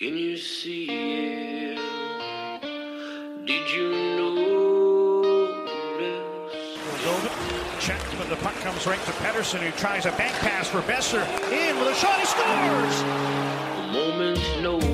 Can you see it? Did you notice? Was over. But the puck comes right to Pettersson, who tries a bank pass for Boeser. In with a shot, he scores! A moment's notice.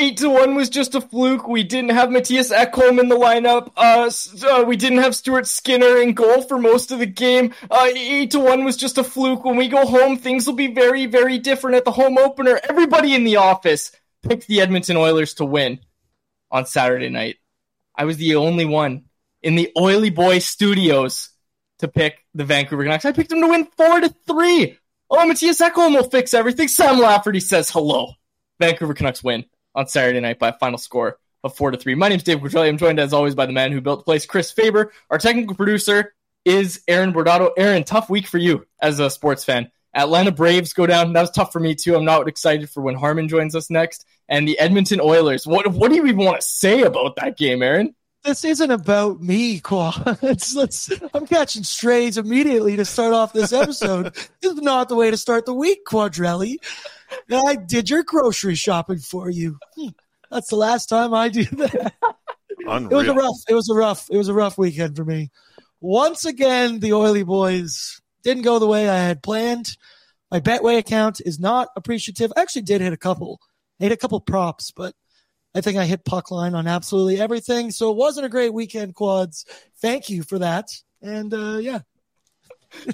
eight to one was just a fluke. We didn't have Mattias Ekholm in the lineup. Uh, uh, we didn't have Stuart Skinner in goal for most of the game. Uh, eight to one was just a fluke. When we go home, things will be very, very different at the home opener. Everybody in the office picked the Edmonton Oilers to win on Saturday night. I was the only one in the Oily Boy studios to pick the Vancouver Canucks. I picked them to win four to three. Oh, Mattias Ekholm will fix everything. Sam Lafferty says hello. Vancouver Canucks win on Saturday night by a final score of four to three. My name is Dave Quadrelli. I'm joined as always by the man who built the place, Chris Faber. Our technical producer is Aaron Bordato. Aaron, tough week for you as a sports fan. Atlanta Braves go down. That was tough for me too. I'm not excited for when Harmon joins us next. And the Edmonton Oilers. What what do you even want to say about that game, Aaron? this isn't about me, Qua. It's let's. I'm catching strays immediately to start off this episode. this is not the way to start the week, Quadrelli. I did your grocery shopping for you. Hmm. That's the last time I do that. It was a rough. It was a rough. It was a rough weekend for me. Once again, the oily boys didn't go the way I had planned. My Betway account is not appreciative. I actually did hit a couple. I hit a couple props, but I think I hit puck line on absolutely everything. So it wasn't a great weekend, quads. Thank you for that. And uh, yeah,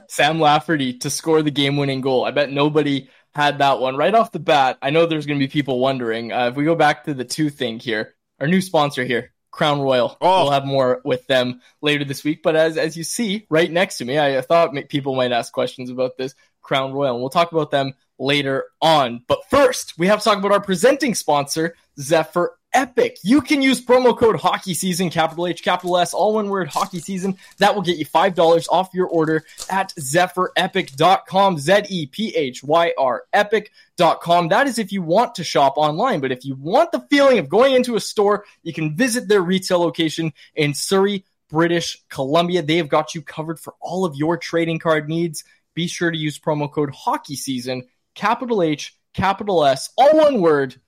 Sam Lafferty to score the game winning goal. I bet nobody had that one right off the bat. I know there's going to be people wondering. Uh, if we go back to the two thing here, our new sponsor here, Crown Royal. Oh. We'll have more with them later this week. But as as you see right next to me, I, I thought people might ask questions about this Crown Royal, and we'll talk about them later on. But first, we have to talk about our presenting sponsor, Zephyr Epic. You can use promo code Hockey Season, capital H, capital S, all one word, Hockey Season. That will get you five dollars off your order at ZephyrEpic.com. Z E P H Y R Epic.com. That is if you want to shop online, but if you want the feeling of going into a store, you can visit their retail location in Surrey, British Columbia. They have got you covered for all of your trading card needs. Be sure to use promo code Hockey Season, capital H, capital S, all one word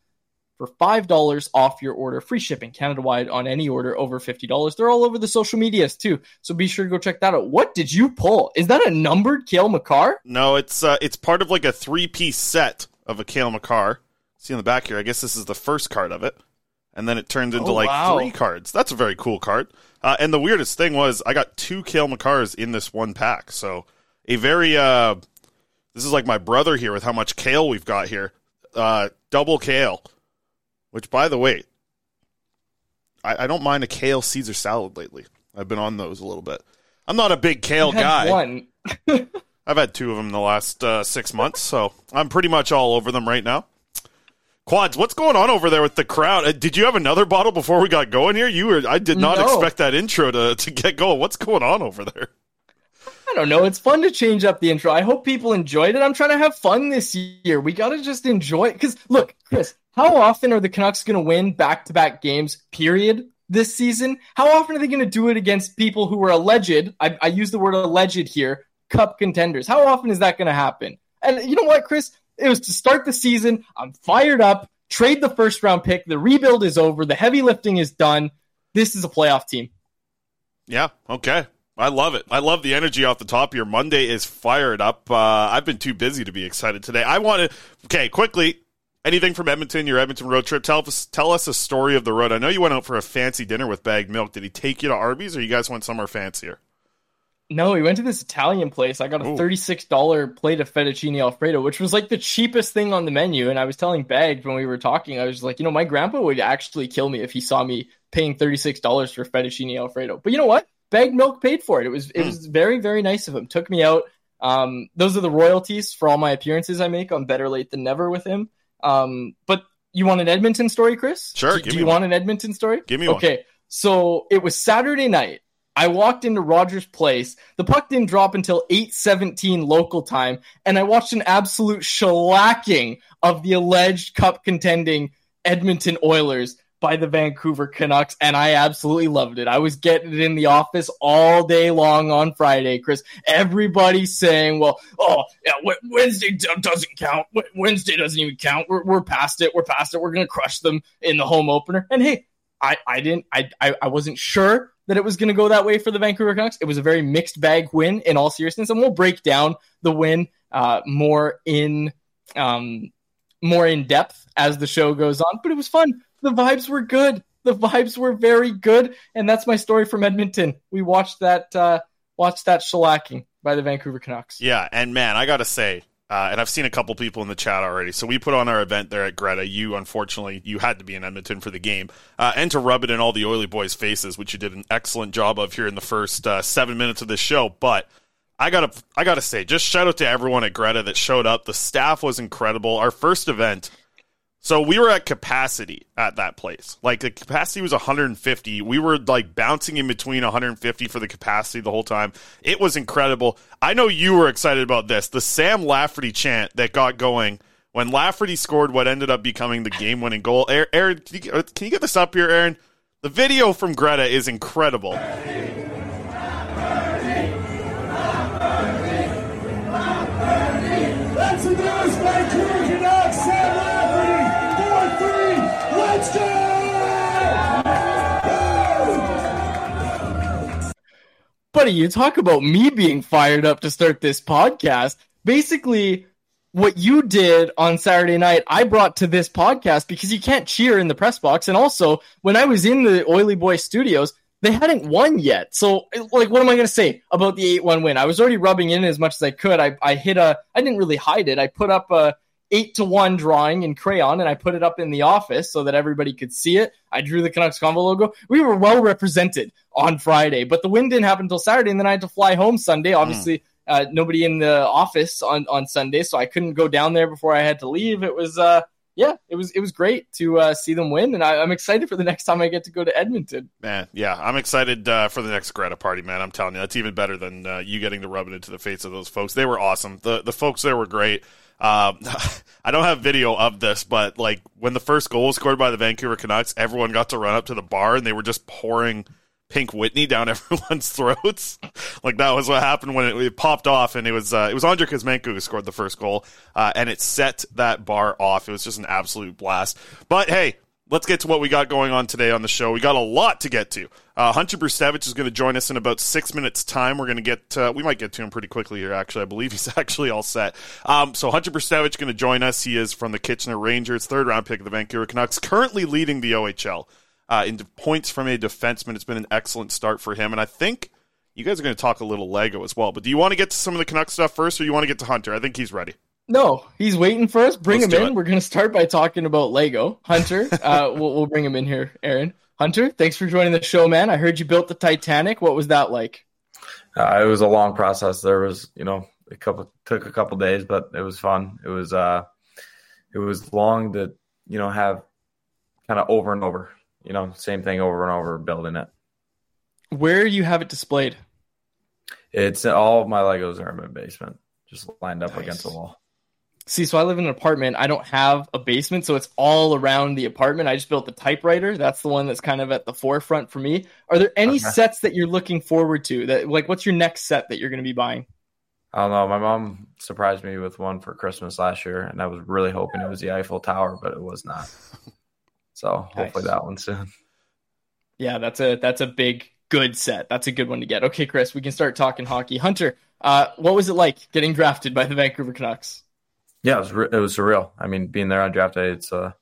for $5 off your order. Free shipping Canada wide on any order over $50. They're all over the social medias too. So be sure to go check that out. What did you pull? Is that a numbered Cale Makar? No, it's uh, it's part of like a three piece set of a Cale Makar. See on the back here, I guess this is the first card of it, and then it turns into Oh, like wow. three cards. That's a very cool card. Uh, and the weirdest thing was I got two Cale Makars in this one pack. So a very uh, this is like my brother here with how much kale we've got here. Uh, double kale, which by the way, I, I don't mind a kale Caesar salad lately. I've been on those a little bit. I'm not a big kale guy. One. I've had two of them in the last uh, six months, so I'm pretty much all over them right now. Quads, what's going on over there with the crowd? Uh, did you have another bottle before we got going here? You were, I did not No. expect that intro to, to get going. What's going on over there? I don't know. It's fun to change up the intro. I hope people enjoyed it. I'm trying to have fun this year. We got to just enjoy it. Because, look, Chris, how often are the Canucks going to win back to back games, period, this season? How often are they going to do it against people who are alleged? I, I use the word alleged here, cup contenders. How often is that going to happen? And you know what, Chris? It was to start the season. I'm fired up. Trade the first round pick. The rebuild is over. The heavy lifting is done. This is a playoff team. Yeah, okay. I love it. I love the energy off the top here. Monday is fired up. Uh, I've been too busy to be excited today. I want to. Okay, quickly. Anything from Edmonton? Your Edmonton road trip? Tell us. Tell us a story of the road. I know you went out for a fancy dinner with bagged milk. Did he take you to Arby's, or you guys went somewhere fancier? No, we went to this Italian place. I got a Ooh. $36 plate of fettuccine alfredo, which was like the cheapest thing on the menu. And I was telling Bagged when we were talking, I was like, you know, my grandpa would actually kill me if he saw me paying $36 for fettuccine alfredo. But you know what? Bagged Milk paid for it. It was it was very, very nice of him. Took me out. Um, those are the royalties for all my appearances I make on Better Late Than Never with him. Um, but you want an Edmonton story, Chris? Sure, Do, do you one. want an Edmonton story? Give me one. Okay. So it was Saturday night. I walked into Rogers Place. The puck didn't drop until 8:17 local time, and I watched an absolute shellacking of the alleged cup contending Edmonton Oilers by the Vancouver Canucks, and I absolutely loved it. I was getting it in the office all day long on Friday, Chris. Everybody saying, "Well, oh yeah, Wednesday doesn't count. Wednesday doesn't even count. We're, we're past it. We're past it. We're gonna crush them in the home opener." And hey, I, I didn't I, I I wasn't sure that it was going to go that way for the Vancouver Canucks. It was a very mixed bag win in all seriousness, and we'll break down the win uh, more in um, more in depth as the show goes on. But it was fun. The vibes were good. The vibes were very good, and that's my story from Edmonton. We watched that uh, watched that shellacking by the Vancouver Canucks. Yeah, and man, I gotta say, uh, and I've seen a couple people in the chat already. So we put on our event there at Greta. You, unfortunately, you had to be in Edmonton for the game, uh, and to rub it in all the Oily boys' faces, which you did an excellent job of here in the first uh, seven minutes of this show. But I gotta, I gotta say, just shout out to everyone at Greta that showed up. The staff was incredible. Our first event. So we were at capacity at that place. Like the capacity was 150. We were like bouncing in between 150 for the capacity the whole time. It was incredible. I know you were excited about this. The Sam Lafferty chant that got going when Lafferty scored what ended up becoming the game-winning goal. Aaron, can, you, can you get this up here, Aaron? The video from Greta is incredible. That's the news, Vancouver Canucks. Sam Lafferty, 4-3. Let's go! Buddy, you talk about me being fired up to start this podcast. Basically, what you did on Saturday night, I brought to this podcast because you can't cheer in the press box. And also, when I was in the Oily Boy studios, they hadn't won yet. So, like, what am I going to say about the 8 1 win? I was already rubbing in as much as I could. I, I hit a, I didn't really hide it. I put up a, eight to one drawing in crayon and I put it up in the office so that everybody could see it. I drew the Canucks Convo logo. We were well represented on Friday, but the win didn't happen until Saturday, and then I had to fly home Sunday. Obviously, mm. uh, nobody in the office on on Sunday, so I couldn't go down there before I had to leave. It was uh, yeah, it was it was great to uh, see them win, and I, am excited for the next time I get to go to Edmonton. Man, yeah, I'm excited uh, for the next Greta party, man. I'm telling you, that's even better than uh, you getting to rub it into the face of those folks. They were awesome. The the folks there were great. Um, I don't have video of this, but like when the first goal was scored by the Vancouver Canucks, everyone got to run up to the bar and they were just pouring Pink Whitney down everyone's throats. like that was what happened when it, it popped off, and it was uh, it was Andrei Kuzmenko who scored the first goal, uh, and it set that bar off. It was just an absolute blast. But hey, let's get to what we got going on today on the show. We got a lot to get to. Uh, Hunter Brzustewicz is going to join us in about six minutes' time. We're going to get, uh, we might get to him pretty quickly here, actually. I believe he's actually all set. Um, so Hunter Brzustewicz is going to join us. He is from the Kitchener Rangers, third round pick of the Vancouver Canucks, currently leading the OHL uh, in points from a defenseman. It's been an excellent start for him. And I think you guys are going to talk a little Lego as well. But do you want to get to some of the Canucks stuff first, or you want to get to Hunter? I think he's ready. No, he's waiting for us. Bring Let's him in. It. We're going to start by talking about Lego. Hunter, uh, we'll, we'll bring him in here, Aaron. Hunter, thanks for joining the show, man. I heard you built the Titanic. What was that like? Uh, it was a long process. There was, you know, a couple took a couple days, but it was fun. It was uh, it was long to, you know, have kind of over and over, you know, same thing over and over, building it. Where do you have it displayed? It's all of my Legos are in my basement just lined up nice. against the wall. See, so I live in an apartment. I don't have a basement, so it's all around the apartment. I just built the typewriter. That's the one that's kind of at the forefront for me. Are there any okay. sets that you're looking forward to? That like, what's your next set that you're going to be buying? I don't know. My mom surprised me with one for Christmas last year, and I was really hoping it was the Eiffel Tower, but it was not. So nice. hopefully that one soon. Yeah, that's a that's a big good set. That's a good one to get. Okay, Chris, we can start talking hockey. Hunter, uh, what was it like getting drafted by the Vancouver Canucks? Yeah, it was it was surreal. I mean, being there on draft day, it's a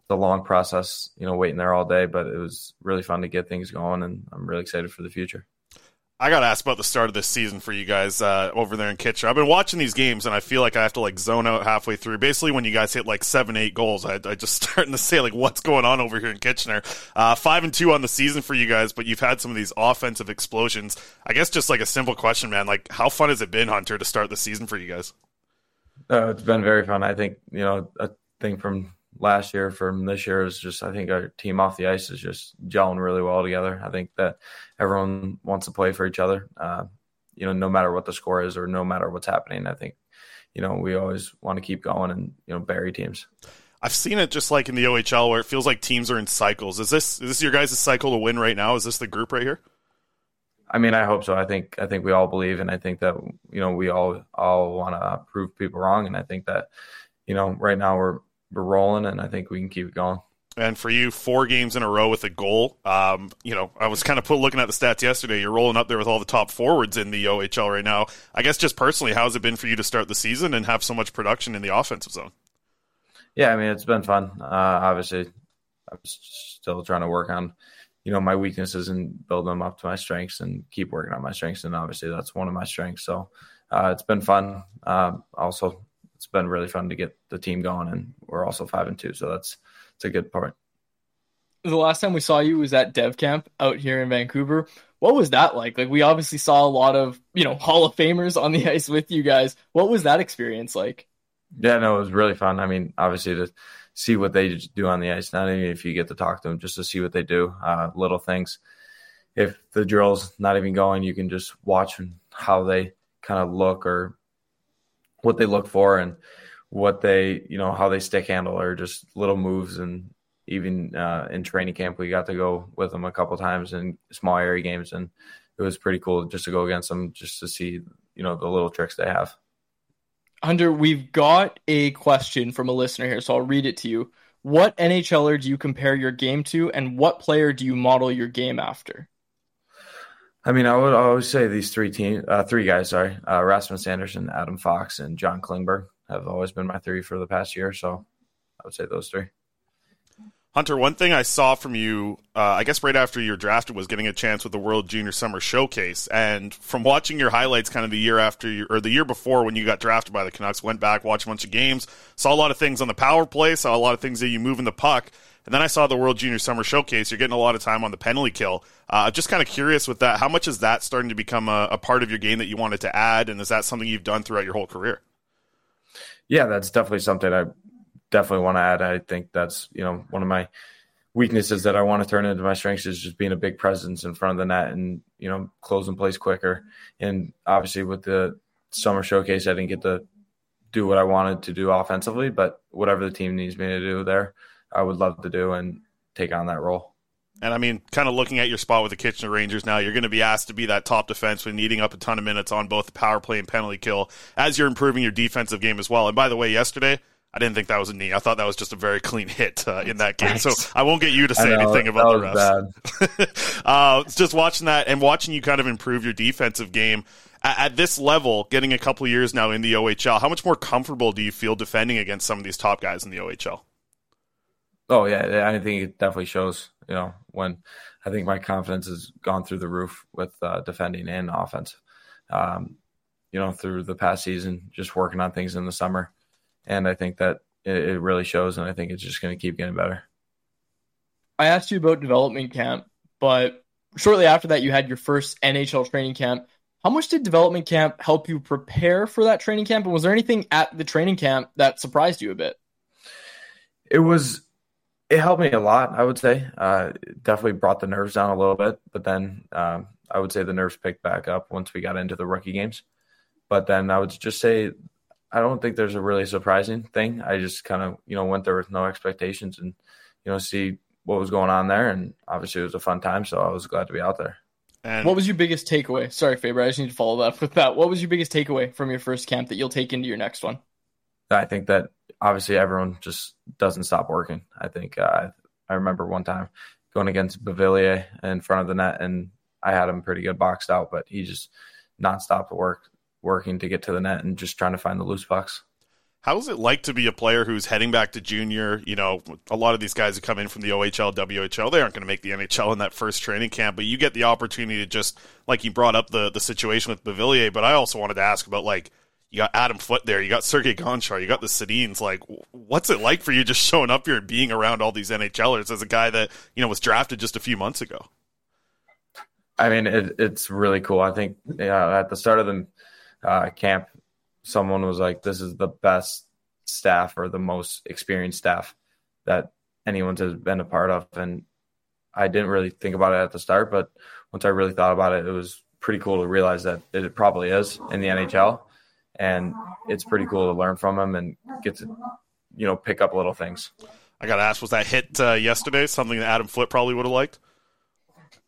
it's a long process. You know, waiting there all day, but it was really fun to get things going, and I'm really excited for the future. I got asked about the start of this season for you guys uh, over there in Kitchener. I've been watching these games, and I feel like I have to like zone out halfway through. Basically, when you guys hit like seven, eight goals, I, I just starting to say like, what's going on over here in Kitchener? Uh, five and two on the season for you guys, but you've had some of these offensive explosions. I guess just like a simple question, man. Like, how fun has it been, Hunter, to start the season for you guys? It's been very fun. I think you know a thing from last year from this year is just I think our team off the ice is just gelling really well together. I think that everyone wants to play for each other. Uh, you know, no matter what the score is or no matter what's happening. I think you know we always want to keep going and you know bury teams. I've seen it just like in the OHL where it feels like teams are in cycles. Is this is this your guys' cycle to win right now? Is this the group right here? I mean, I hope so. I think I think we all believe, and I think that you know we all all want to prove people wrong, and I think that you know right now we're we're rolling, and I think we can keep it going. And for you, four games in a row with a goal. Um, you know, I was kind of put, looking at the stats yesterday. You're rolling up there with all the top forwards in the OHL right now. I guess just personally, how's it been for you to start the season and have so much production in the offensive zone? Yeah, I mean, it's been fun. Uh, obviously, I'm still trying to work on, you know, my weaknesses and build them up to my strengths and keep working on my strengths. And obviously, that's one of my strengths. So uh, it's been fun. Uh, also, it's been really fun to get the team going, and we're also five and two, so that's it's a good part. The last time we saw you was at Dev Camp out here in Vancouver. What was that like? Like we obviously saw a lot of you know Hall of Famers on the ice with you guys. What was that experience like? Yeah, no, it was really fun. I mean, obviously to see what they do on the ice, not even if you get to talk to them, just to see what they do, uh, little things. If the drill's not even going, you can just watch how they kind of look or what they look for and what they you know how they stick handle or just little moves. And even uh, in training camp we got to go with them a couple times in small area games and it was pretty cool just to go against them just to see you know the little tricks they have hunter we've got a question from a listener here so i'll read it to you what nhler do you compare your game to and what player do you model your game after I mean, I would always say these three team, uh, three guys. Sorry, uh, Rasmus Andersson, Adam Fox, and John Klingberg. have always been my three for the past year. So I would say those three. Hunter, one thing I saw from you, uh, I guess right after you were drafted, was getting a chance with the World Junior Summer Showcase. And from watching your highlights kind of the year after, you, or the year before when you got drafted by the Canucks, went back, watched a bunch of games, saw a lot of things on the power play, saw a lot of things that you move in the puck. And then I saw the World Junior Summer Showcase. You're getting a lot of time on the penalty kill. Uh, just kind of curious with that. How much is that starting to become a, a part of your game that you wanted to add? And is that something you've done throughout your whole career? Yeah, that's definitely something I definitely want to add. I think that's, you know, one of my weaknesses that I want to turn into my strengths is just being a big presence in front of the net and you know closing plays quicker. And obviously with the summer showcase, I didn't get to do what I wanted to do offensively, but whatever the team needs me to do there, I would love to do and take on that role. And I mean, kind of looking at your spot with the Kitchener Rangers now, you're going to be asked to be that top defenseman, needing up a ton of minutes on both the power play and penalty kill as you're improving your defensive game as well. And by the way, yesterday I didn't think that was a knee. I thought that was just a very clean hit uh, in that game. So I won't get you to say know, anything about the rest. uh, just watching that and watching you kind of improve your defensive game at, at, this level, getting a couple years now in the OHL. How much more comfortable do you feel defending against some of these top guys in the OHL? Oh yeah, I think it definitely shows. You know, when I think my confidence has gone through the roof with uh, defending and offense. Um, you know, through the past season, just working on things in the summer and I think that it, really shows, and I think it's just going to keep getting better. I asked you about development camp, but shortly after that, you had your first NHL training camp. How much did development camp help you prepare for that training camp? And was there anything at the training camp that surprised you a bit? It was, it helped me a lot, I would say. Uh, definitely brought the nerves down a little bit, but then um, I would say the nerves picked back up once we got into the rookie games. But then I would just say I don't think there's a really surprising thing. I just kind of, you know, went there with no expectations and, you know, see what was going on there. And obviously it was a fun time. So I was glad to be out there. And what was your biggest takeaway? Sorry, Faber, I just need to follow that up with that. What was your biggest takeaway from your first camp that you'll take into your next one? I think that obviously everyone just doesn't stop working. I think uh, I remember one time going against Beauvillier in front of the net, and I had him pretty good boxed out, but he just nonstop at work working to get to the net and just trying to find the loose pucks. How is it like to be a player who's heading back to junior? You know, a lot of these guys who come in from the OHL, WHL, they aren't going to make the NHL in that first training camp, but you get the opportunity to just, like you brought up the, the situation with Beauvillier, but I also wanted to ask about, like, you got Adam Foote there, you got Sergei Gonchar, you got the Sedins. Like, what's it like for you just showing up here and being around all these NHLers as a guy that, you know, was drafted just a few months ago? I mean, it, it's really cool. I think yeah, at the start of the uh, camp, someone was like, "This is the best staff or the most experienced staff that anyone's has been a part of." And I didn't really think about it at the start, but once I really thought about it, it was pretty cool to realize that it probably is in the NHL, and it's pretty cool to learn from them and get to, you know, pick up little things. I got to ask, was that hit uh, yesterday something that Adam Foote probably would have liked?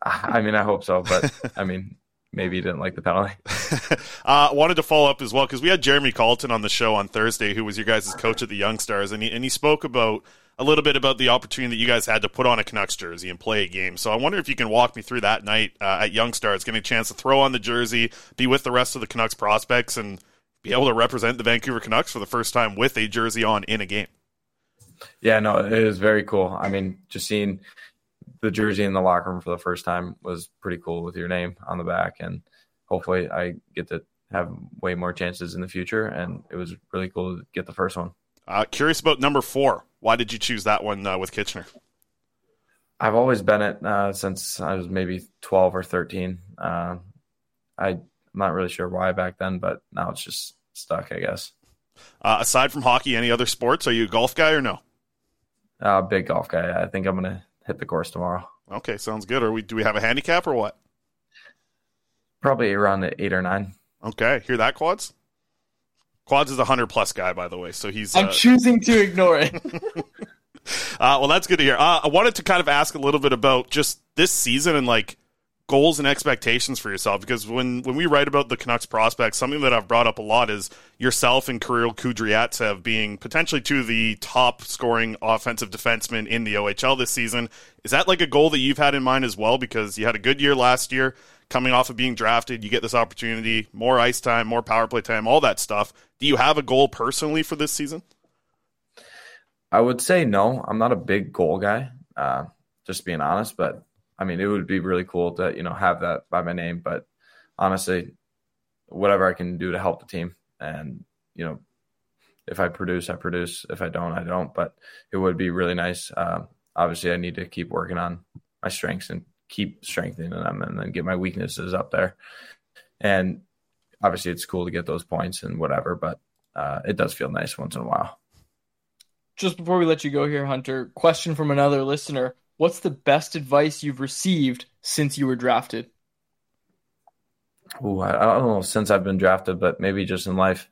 I mean, I hope so, but I mean, maybe he didn't like the penalty. uh, wanted to follow up as well because we had Jeremy Colliton on the show on Thursday, who was your guys' coach at the Young Stars, and he, and he spoke about a little bit about the opportunity that you guys had to put on a Canucks jersey and play a game. So I wonder if you can walk me through that night uh, at Young Stars, getting a chance to throw on the jersey, be with the rest of the Canucks prospects, and be able to represent the Vancouver Canucks for the first time with a jersey on in a game. Yeah, no, it was very cool. I mean, just seeing the jersey in the locker room for the first time was pretty cool with your name on the back. And hopefully I get to have way more chances in the future. And it was really cool to get the first one. Uh, curious about number four. Why did you choose that one uh, with Kitchener? I've always been it uh, since I was maybe 12 or 13. Uh, I'm not really sure why back then, but now it's just stuck, I guess. Uh, aside from hockey, any other sports? Are you a golf guy or no? Uh, big golf guy. I think I'm going to hit the course tomorrow. Okay, sounds good. Are we? Do we have a handicap or what? Probably around eight or nine. Okay, hear that, quads. Quads is a hundred plus guy, by the way, so he's. I'm uh... choosing to ignore it. uh, well, that's good to hear. Uh, I wanted to kind of ask a little bit about just this season and like goals and expectations for yourself because when when we write about the Canucks prospects, something that I've brought up a lot is yourself and Kirill Kudryavtsev being potentially two of the top scoring offensive defensemen in the OHL this season. Is that like a goal that you've had in mind as well? Because you had a good year last year, coming off of being drafted, you get this opportunity, more ice time, more power play time, all that stuff. Do you have a goal personally for this season? I would say no. I'm not a big goal guy, uh, just being honest. But I mean, it would be really cool to you know have that by my name. But honestly, whatever I can do to help the team, and you know, if I produce, I produce. If I don't, I don't. But it would be really nice. Uh, obviously, I need to keep working on my strengths and keep strengthening them, and then get my weaknesses up there. And obviously, it's cool to get those points and whatever. But uh, it does feel nice once in a while just before we let you go here, Hunter, question from another listener. What's the best advice you've received since you were drafted? Oh, I, I don't know since I've been drafted, but maybe just in life.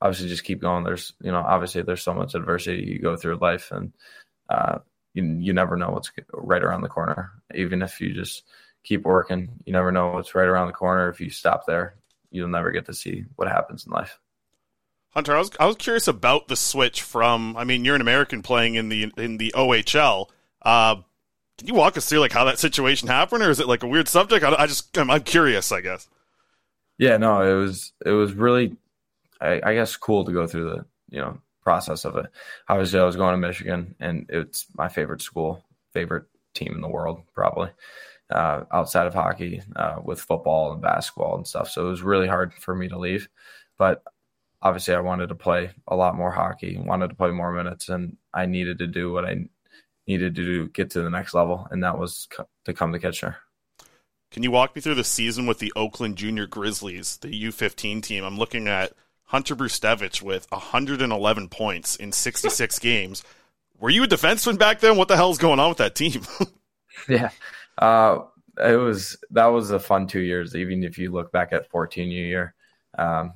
Obviously, just keep going. There's, you know, obviously there's so much adversity you go through life, and uh, you you never know what's right around the corner. Even if you just keep working, you never know what's right around the corner. If you stop there, you'll never get to see what happens in life. Hunter, I was I was curious about the switch from. I mean, you're an American playing in the in the OHL. Uh, can you walk us through like how that situation happened, or is it like a weird subject? I, I just I'm, I'm, curious, I guess. Yeah, no, it was it was really, I, I, guess, cool to go through the you know process of it. Obviously, I was going to Michigan, and it's my favorite school, favorite team in the world, probably. Uh, outside of hockey, uh, with football and basketball and stuff, so it was really hard for me to leave. But obviously I wanted to play a lot more hockey, wanted to play more minutes, and I needed to do what I needed to do get to the next level, and that was to come to Kitchener. Can you walk me through the season with the Oakland Junior Grizzlies, the U15 team? I'm looking at Hunter Brzustewicz with 111 points in 66 games. Were you a defenseman back then? What the hell's going on with that team? yeah, uh, it was that was a fun two years. Even if you look back at 14 year, um,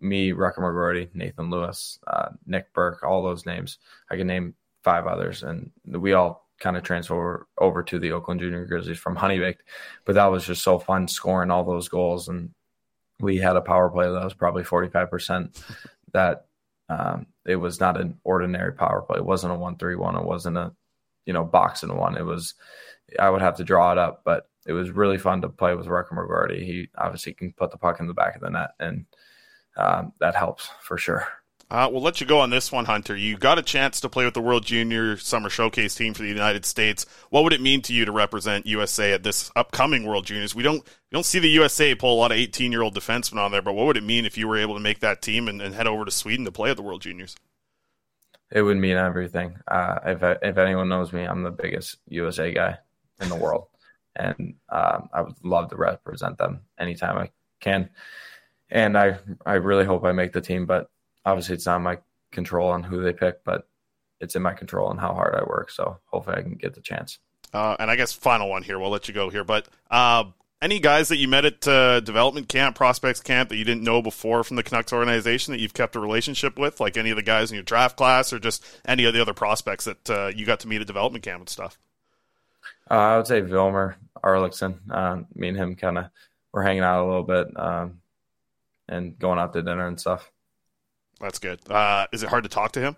me, Rutger McGroarty, Nathan Lewis, uh, Nick Burke, all those names. I can name five others, and we all kind of transfer over to the Oakland Junior Grizzlies from Honeybaked. But that was just so fun scoring all those goals, and we had a power play that was probably forty five percent. That um, it was not an ordinary power play. It wasn't a one three one. It wasn't a you know box and one. It was I would have to draw it up, but it was really fun to play with Rutger McGroarty. He obviously can put the puck in the back of the net and um, that helps for sure. Uh, we'll let you go on this one, Hunter. You got a chance to play with the World Junior Summer Showcase team for the United States. What would it mean to you to represent USA at this upcoming World Juniors? We don't we don't see the USA pull a lot of 18 year old defensemen on there, but what would it mean if you were able to make that team and, and head over to Sweden to play at the World Juniors? It would mean everything. Uh, if if anyone knows me, I'm the biggest USA guy in the world, and um, I would love to represent them anytime I can and I I really hope I make the team. But obviously, it's not my control on who they pick, but it's in my control and how hard I work. So hopefully, I can get the chance. Uh, and I guess final one here. We'll let you go here, but uh, any guys that you met at uh, development camp, prospects camp that you didn't know before from the Canucks organization that you've kept a relationship with, like any of the guys in your draft class, or just any of the other prospects that uh, you got to meet at development camp and stuff. Uh, I would say Vilmer Alriksson. Uh, me and him kind of were hanging out a little bit. Um, and going out to dinner and stuff. That's good. Uh, is it hard to talk to him?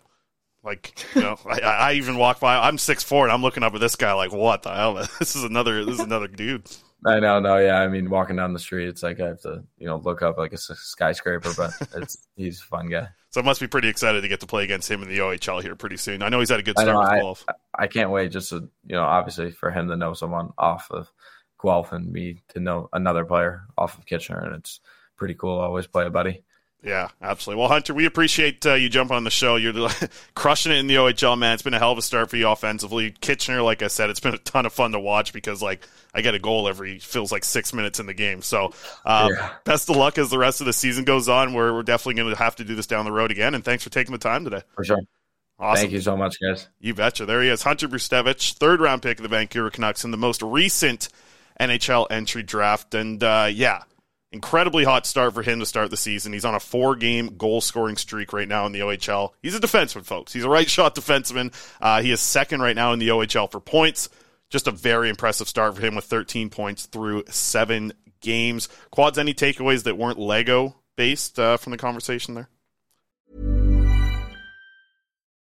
Like, you know, I, I, even walk by. I'm six four, and I'm looking up at this guy like, what the hell? This is another. This is another dude. I know, no, yeah. I mean, walking down the street, it's like I have to, you know, look up like a skyscraper, but it's he's a fun guy. So I must be pretty excited to get to play against him in the OHL here pretty soon. I know he's had a good start I know, with Guelph. I, I, can't wait just to, you know, obviously for him to know someone off of Guelph and me to know another player off of Kitchener, and it's pretty cool. Always play a buddy. Yeah, absolutely. Well, Hunter, we appreciate uh, you jumping on the show. You're crushing it in the OHL, man. It's been a hell of a start for you offensively. Kitchener, like I said, it's been a ton of fun to watch because, like, I get a goal every feels like six minutes in the game. So, uh, yeah. best of luck as the rest of the season goes on. We're, we're definitely going to have to do this down the road again. And thanks for taking the time today. For sure. Awesome. Thank you so much, guys. You betcha. There he is, Hunter Brzustewicz, third round pick of the Vancouver Canucks in the most recent NHL entry draft. And uh, yeah, Incredibly hot start for him to start the season. He's on a four game goal scoring streak right now in the OHL. He's a defenseman, folks. He's a right shot defenseman. Uh, he is second right now in the OHL for points. Just a very impressive start for him with 13 points through seven games. Quads, any takeaways that weren't Lego based uh, from the conversation there?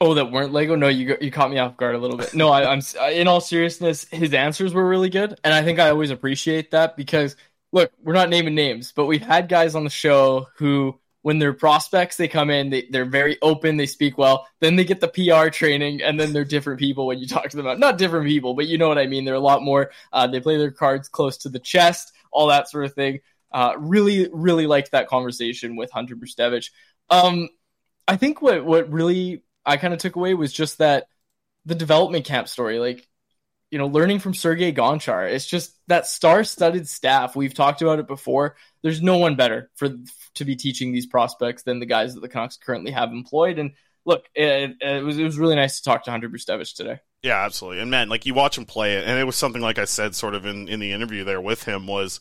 Oh, that weren't Lego? No, you you caught me off guard a little bit. No, I, I'm in all seriousness, his answers were really good, and I think I always appreciate that because look, we're not naming names, but we've had guys on the show who, when they're prospects, they come in, they, they're very open, they speak well, then they get the PR training, and then they're different people when you talk to them about not different people, but you know what I mean. They're a lot more. Uh, they play their cards close to the chest, all that sort of thing. Uh, really, really liked that conversation with Hunter Brzustewicz. Um, I think what what really I kind of took away was just that the development camp story, like you know, learning from Sergey Gonchar. It's just that star-studded staff. We've talked about it before. There's no one better for to be teaching these prospects than the guys that the Canucks currently have employed. And look, it, it was it was really nice to talk to Hunter Brzustewicz today. Yeah, absolutely. And man, like you watch him play it, and it was something like I said, sort of in in the interview there with him was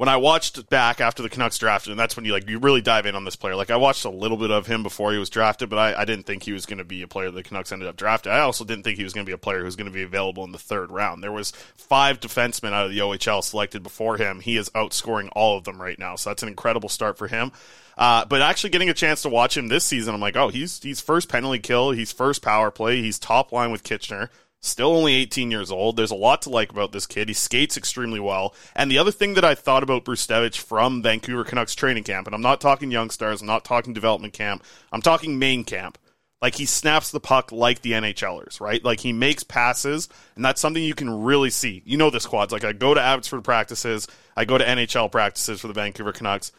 when I watched back after the Canucks drafted, and that's when you like you really dive in on this player. Like I watched a little bit of him before he was drafted, but I, I didn't think he was going to be a player the Canucks ended up drafting. I also didn't think he was going to be a player who was going to be available in the third round. There was five defensemen out of the OHL selected before him. He is outscoring all of them right now, so that's an incredible start for him. Uh, but actually getting a chance to watch him this season, I'm like, oh, he's he's first penalty kill, he's first power play, he's top line with Kitchener. Still only 18 years old. There's a lot to like about this kid. He skates extremely well. And the other thing that I thought about Brzustewicz from Vancouver Canucks training camp, and I'm not talking young stars, I'm not talking development camp, I'm talking main camp. Like he snaps the puck like the NHLers, right? Like he makes passes, and that's something you can really see. You know this quads. Like I go to Abbotsford practices, I go to NHL practices for the Vancouver Canucks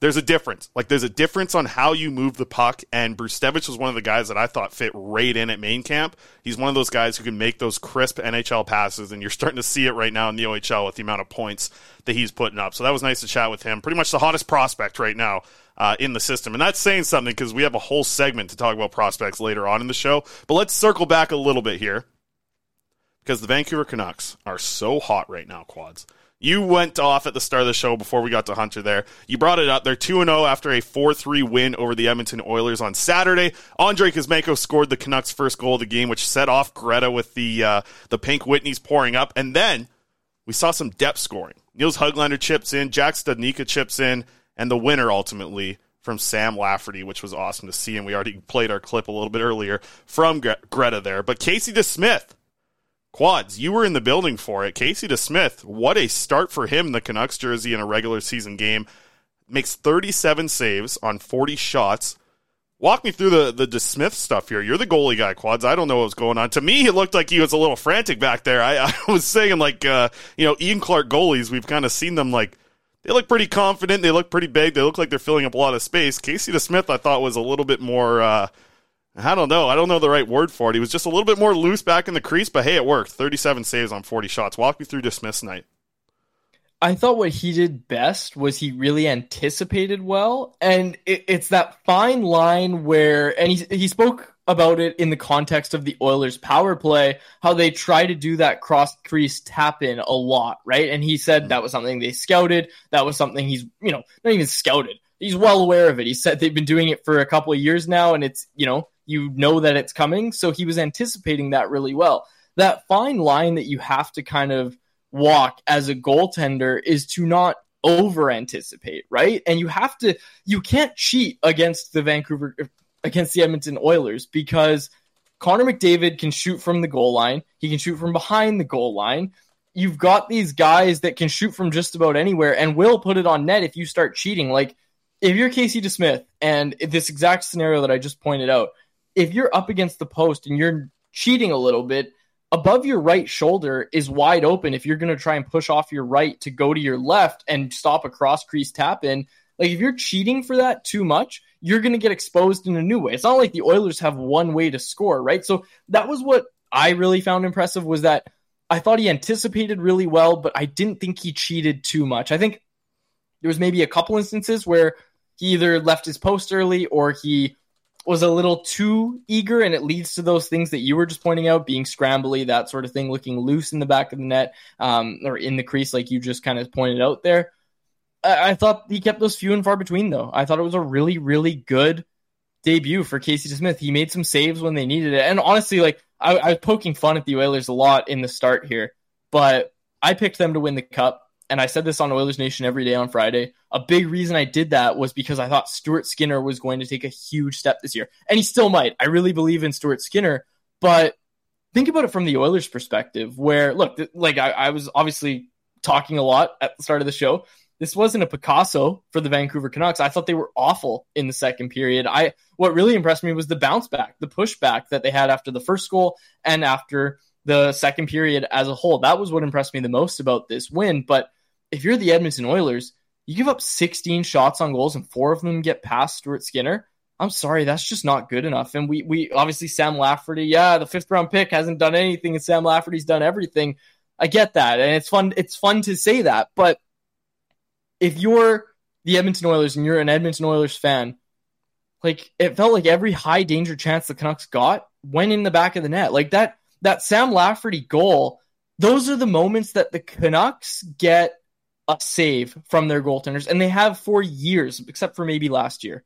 there's a difference. Like there's a difference on how you move the puck. And Brzustewicz was one of the guys that I thought fit right in at main camp. He's one of those guys who can make those crisp NHL passes, and you're starting to see it right now in the OHL with the amount of points that he's putting up. So that was nice to chat with him. Pretty much the hottest prospect right now uh, in the system, and that's saying something because we have a whole segment to talk about prospects later on in the show. But let's circle back a little bit here because the Vancouver Canucks are so hot right now, quads. You went off at the start of the show before we got to Hunter there. You brought it up. They're 2 0 after a 4 3 win over the Edmonton Oilers on Saturday. Andrei Kuzmenko scored the Canucks' first goal of the game, which set off Greta with the, uh, the pink Whitneys pouring up. And then we saw some depth scoring. Nils Höglander chips in, Jack Studnicka chips in, and the winner ultimately from Sam Lafferty, which was awesome to see. And we already played our clip a little bit earlier from Greta there. But Casey DeSmith Quads, you were in the building for it. Casey DeSmith, what a start for him the Canucks jersey in a regular season game. Makes 37 saves on 40 shots. Walk me through the, the DeSmith stuff here. You're the goalie guy, Quads. I don't know what was going on. To me, it looked like he was a little frantic back there. I, I was saying, like, uh, you know, Ian Clark goalies, we've kind of seen them, like, they look pretty confident. They look pretty big. They look like they're filling up a lot of space. Casey DeSmith, I thought, was a little bit more. Uh, I don't know. I don't know the right word for it. He was just a little bit more loose back in the crease, but hey, it worked. 37 saves on 40 shots. Walk me through DeSmith's night. I thought what he did best was he really anticipated well, and it, it's that fine line where, and he he spoke about it in the context of the Oilers' power play, how they try to do that cross crease tap in a lot, right? And he said mm-hmm. that was something they scouted. That was something he's you know not even scouted he's well aware of it. He said they've been doing it for a couple of years now, and it's you know you know that it's coming, so he was anticipating that really well. That fine line that you have to kind of walk as a goaltender is to not over anticipate, right? And you have to you can't cheat against the Vancouver against the Edmonton Oilers because Connor McDavid can shoot from the goal line, he can shoot from behind the goal line. You've got these guys that can shoot from just about anywhere and will put it on net if you start cheating. Like if you're Casey DeSmith and this exact scenario that I just pointed out, if you're up against the post and you're cheating a little bit, above your right shoulder is wide open if you're going to try and push off your right to go to your left and stop a cross crease tap in. Like if you're cheating for that too much, you're going to get exposed in a new way. It's not like the Oilers have one way to score, right? So that was what I really found impressive was that I thought he anticipated really well, but I didn't think he cheated too much. I think there was maybe a couple instances where he either left his post early or he was a little too eager and it leads to those things that you were just pointing out being scrambly that sort of thing looking loose in the back of the net um, or in the crease like you just kind of pointed out there. I-, I thought he kept those few and far between though. I thought it was a really really good debut for casey smith he made some saves when they needed it. And honestly like I, I was poking fun at the oilers a lot in the start here but i picked them to win the cup and I said this on Oilers Nation every day on Friday. A big reason I did that was because I thought Stuart Skinner was going to take a huge step this year, and he still might. I really believe in Stuart Skinner, but think about it from the Oilers' perspective, where look, like I, I was obviously talking a lot at the start of the show. This wasn't a Picasso for the Vancouver Canucks. I thought they were awful in the second period. I what really impressed me was the bounce back, the pushback that they had after the first goal and after the second period as a whole. That was what impressed me the most about this win. But if you're the Edmonton Oilers, you give up 16 shots on goals and four of them get past Stuart Skinner. I'm sorry, that's just not good enough. And we we obviously Sam Lafferty, yeah, the fifth round pick hasn't done anything, and Sam Lafferty's done everything. I get that, and it's fun. It's fun to say that, but if you're the Edmonton Oilers and you're an Edmonton Oilers fan, like it felt like every high danger chance the Canucks got went in the back of the net. Like that that Sam Lafferty goal, those are the moments that the Canucks get a save from their goaltenders, and they have for years, except for maybe last year.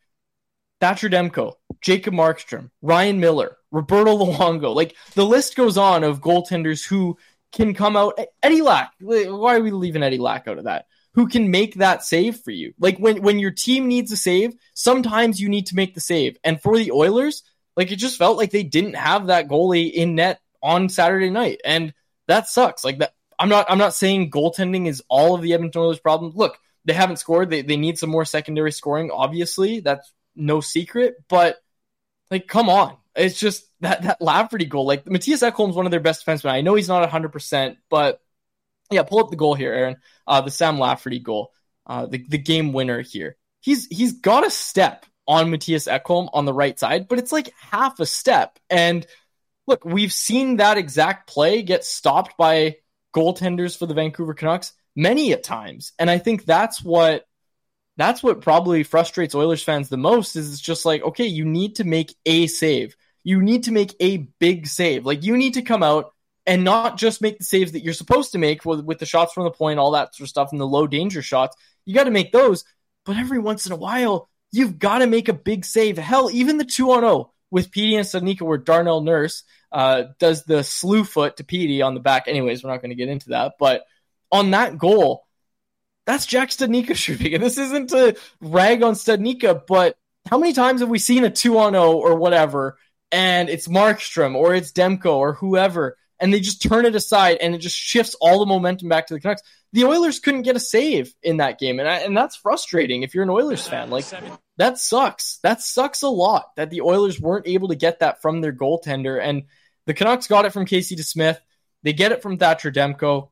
Thatcher Demko, Jacob Markstrom, Ryan Miller, Roberto Luongo. Like the list goes on of goaltenders who can come out. Eddie Lack. Why are we leaving Eddie Lack out of that? Who can make that save for you? Like when when your team needs a save, sometimes you need to make the save. And for the Oilers, like it just felt like they didn't have that goalie in net on Saturday night, and that sucks. Like that I'm not I'm not saying goaltending is all of the Edmonton Oilers' problem. Look, they haven't scored. They they need some more secondary scoring. Obviously, that's no secret. But like, come on, it's just that that Lafferty goal. Like Mattias Ekholm's one of their best defensemen. I know he's not 100, percent but yeah, pull up the goal here, Aaron. Uh, the Sam Lafferty goal, uh, the the game winner here. He's he's got a step on Mattias Ekholm on the right side, but it's like half a step. And look, we've seen that exact play get stopped by goaltenders for the Vancouver Canucks many at times. And I think that's what that's what probably frustrates Oilers fans the most is it's just like, okay, you need to make a save. You need to make a big save. Like you need to come out and not just make the saves that you're supposed to make with, with the shots from the point, all that sort of stuff, and the low danger shots. You got to make those. But every once in a while, you've got to make a big save. Hell, even the 2 on 0 with Petey and Studnicka, where Darnell Nurse uh, does the slew foot to Petey on the back. Anyways, we're not going to get into that. But on that goal, that's Jack Studnicka shooting. And this isn't to rag on Studnicka, but how many times have we seen a 2 on 0 or whatever, and it's Markstrom or it's Demko or whoever, and they just turn it aside and it just shifts all the momentum back to the Canucks? The Oilers couldn't get a save in that game, and, I, and that's frustrating if you're an Oilers fan. Like, that sucks. That sucks a lot that the Oilers weren't able to get that from their goaltender. And the Canucks got it from Casey DeSmith. They get it from Thatcher Demko.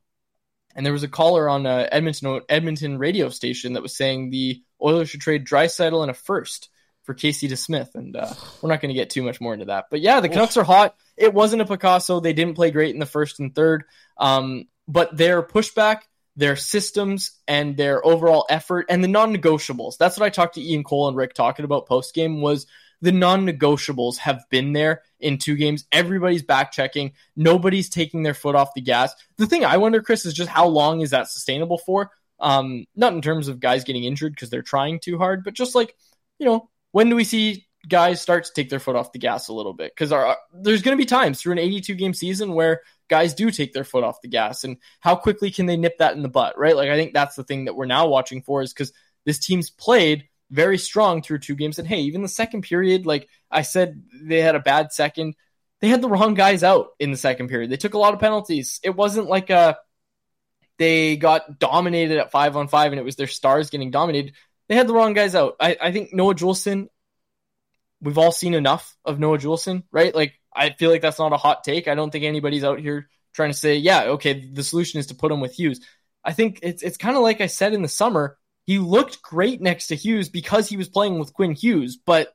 And there was a caller on a uh, Edmonton Edmonton radio station that was saying the Oilers should trade Draisaitl and a first for Casey DeSmith. And uh, we're not going to get too much more into that. But yeah, the Canucks are hot. It wasn't a Picasso. They didn't play great in the first and third. Um, but their pushback, their systems, and their overall effort, and the non-negotiables. That's what I talked to Ian Cole and Rick talking about post game was – the non-negotiables have been there in two games. Everybody's back checking. Nobody's taking their foot off the gas. The thing I wonder, Chris, is just how long is that sustainable for? Um, not in terms of guys getting injured because they're trying too hard, but just like, you know, when do we see guys start to take their foot off the gas a little bit? Because there's going to be times through an 82 game season where guys do take their foot off the gas, and how quickly can they nip that in the butt, right? Like, I think that's the thing that we're now watching for is because this team's played very strong through two games. And hey, even the second period, like I said, they had a bad second. They had the wrong guys out in the second period. They took a lot of penalties. It wasn't like a uh, they got dominated at five on five and it was their stars getting dominated. They had the wrong guys out. I, I think Noah Juulsen, we've all seen enough of Noah Juulsen, right? Like I feel like that's not a hot take. I don't think anybody's out here trying to say, yeah, okay, the solution is to put him with Hughes. I think it's it's kind of like I said in the summer he looked great next to Hughes because he was playing with Quinn Hughes, but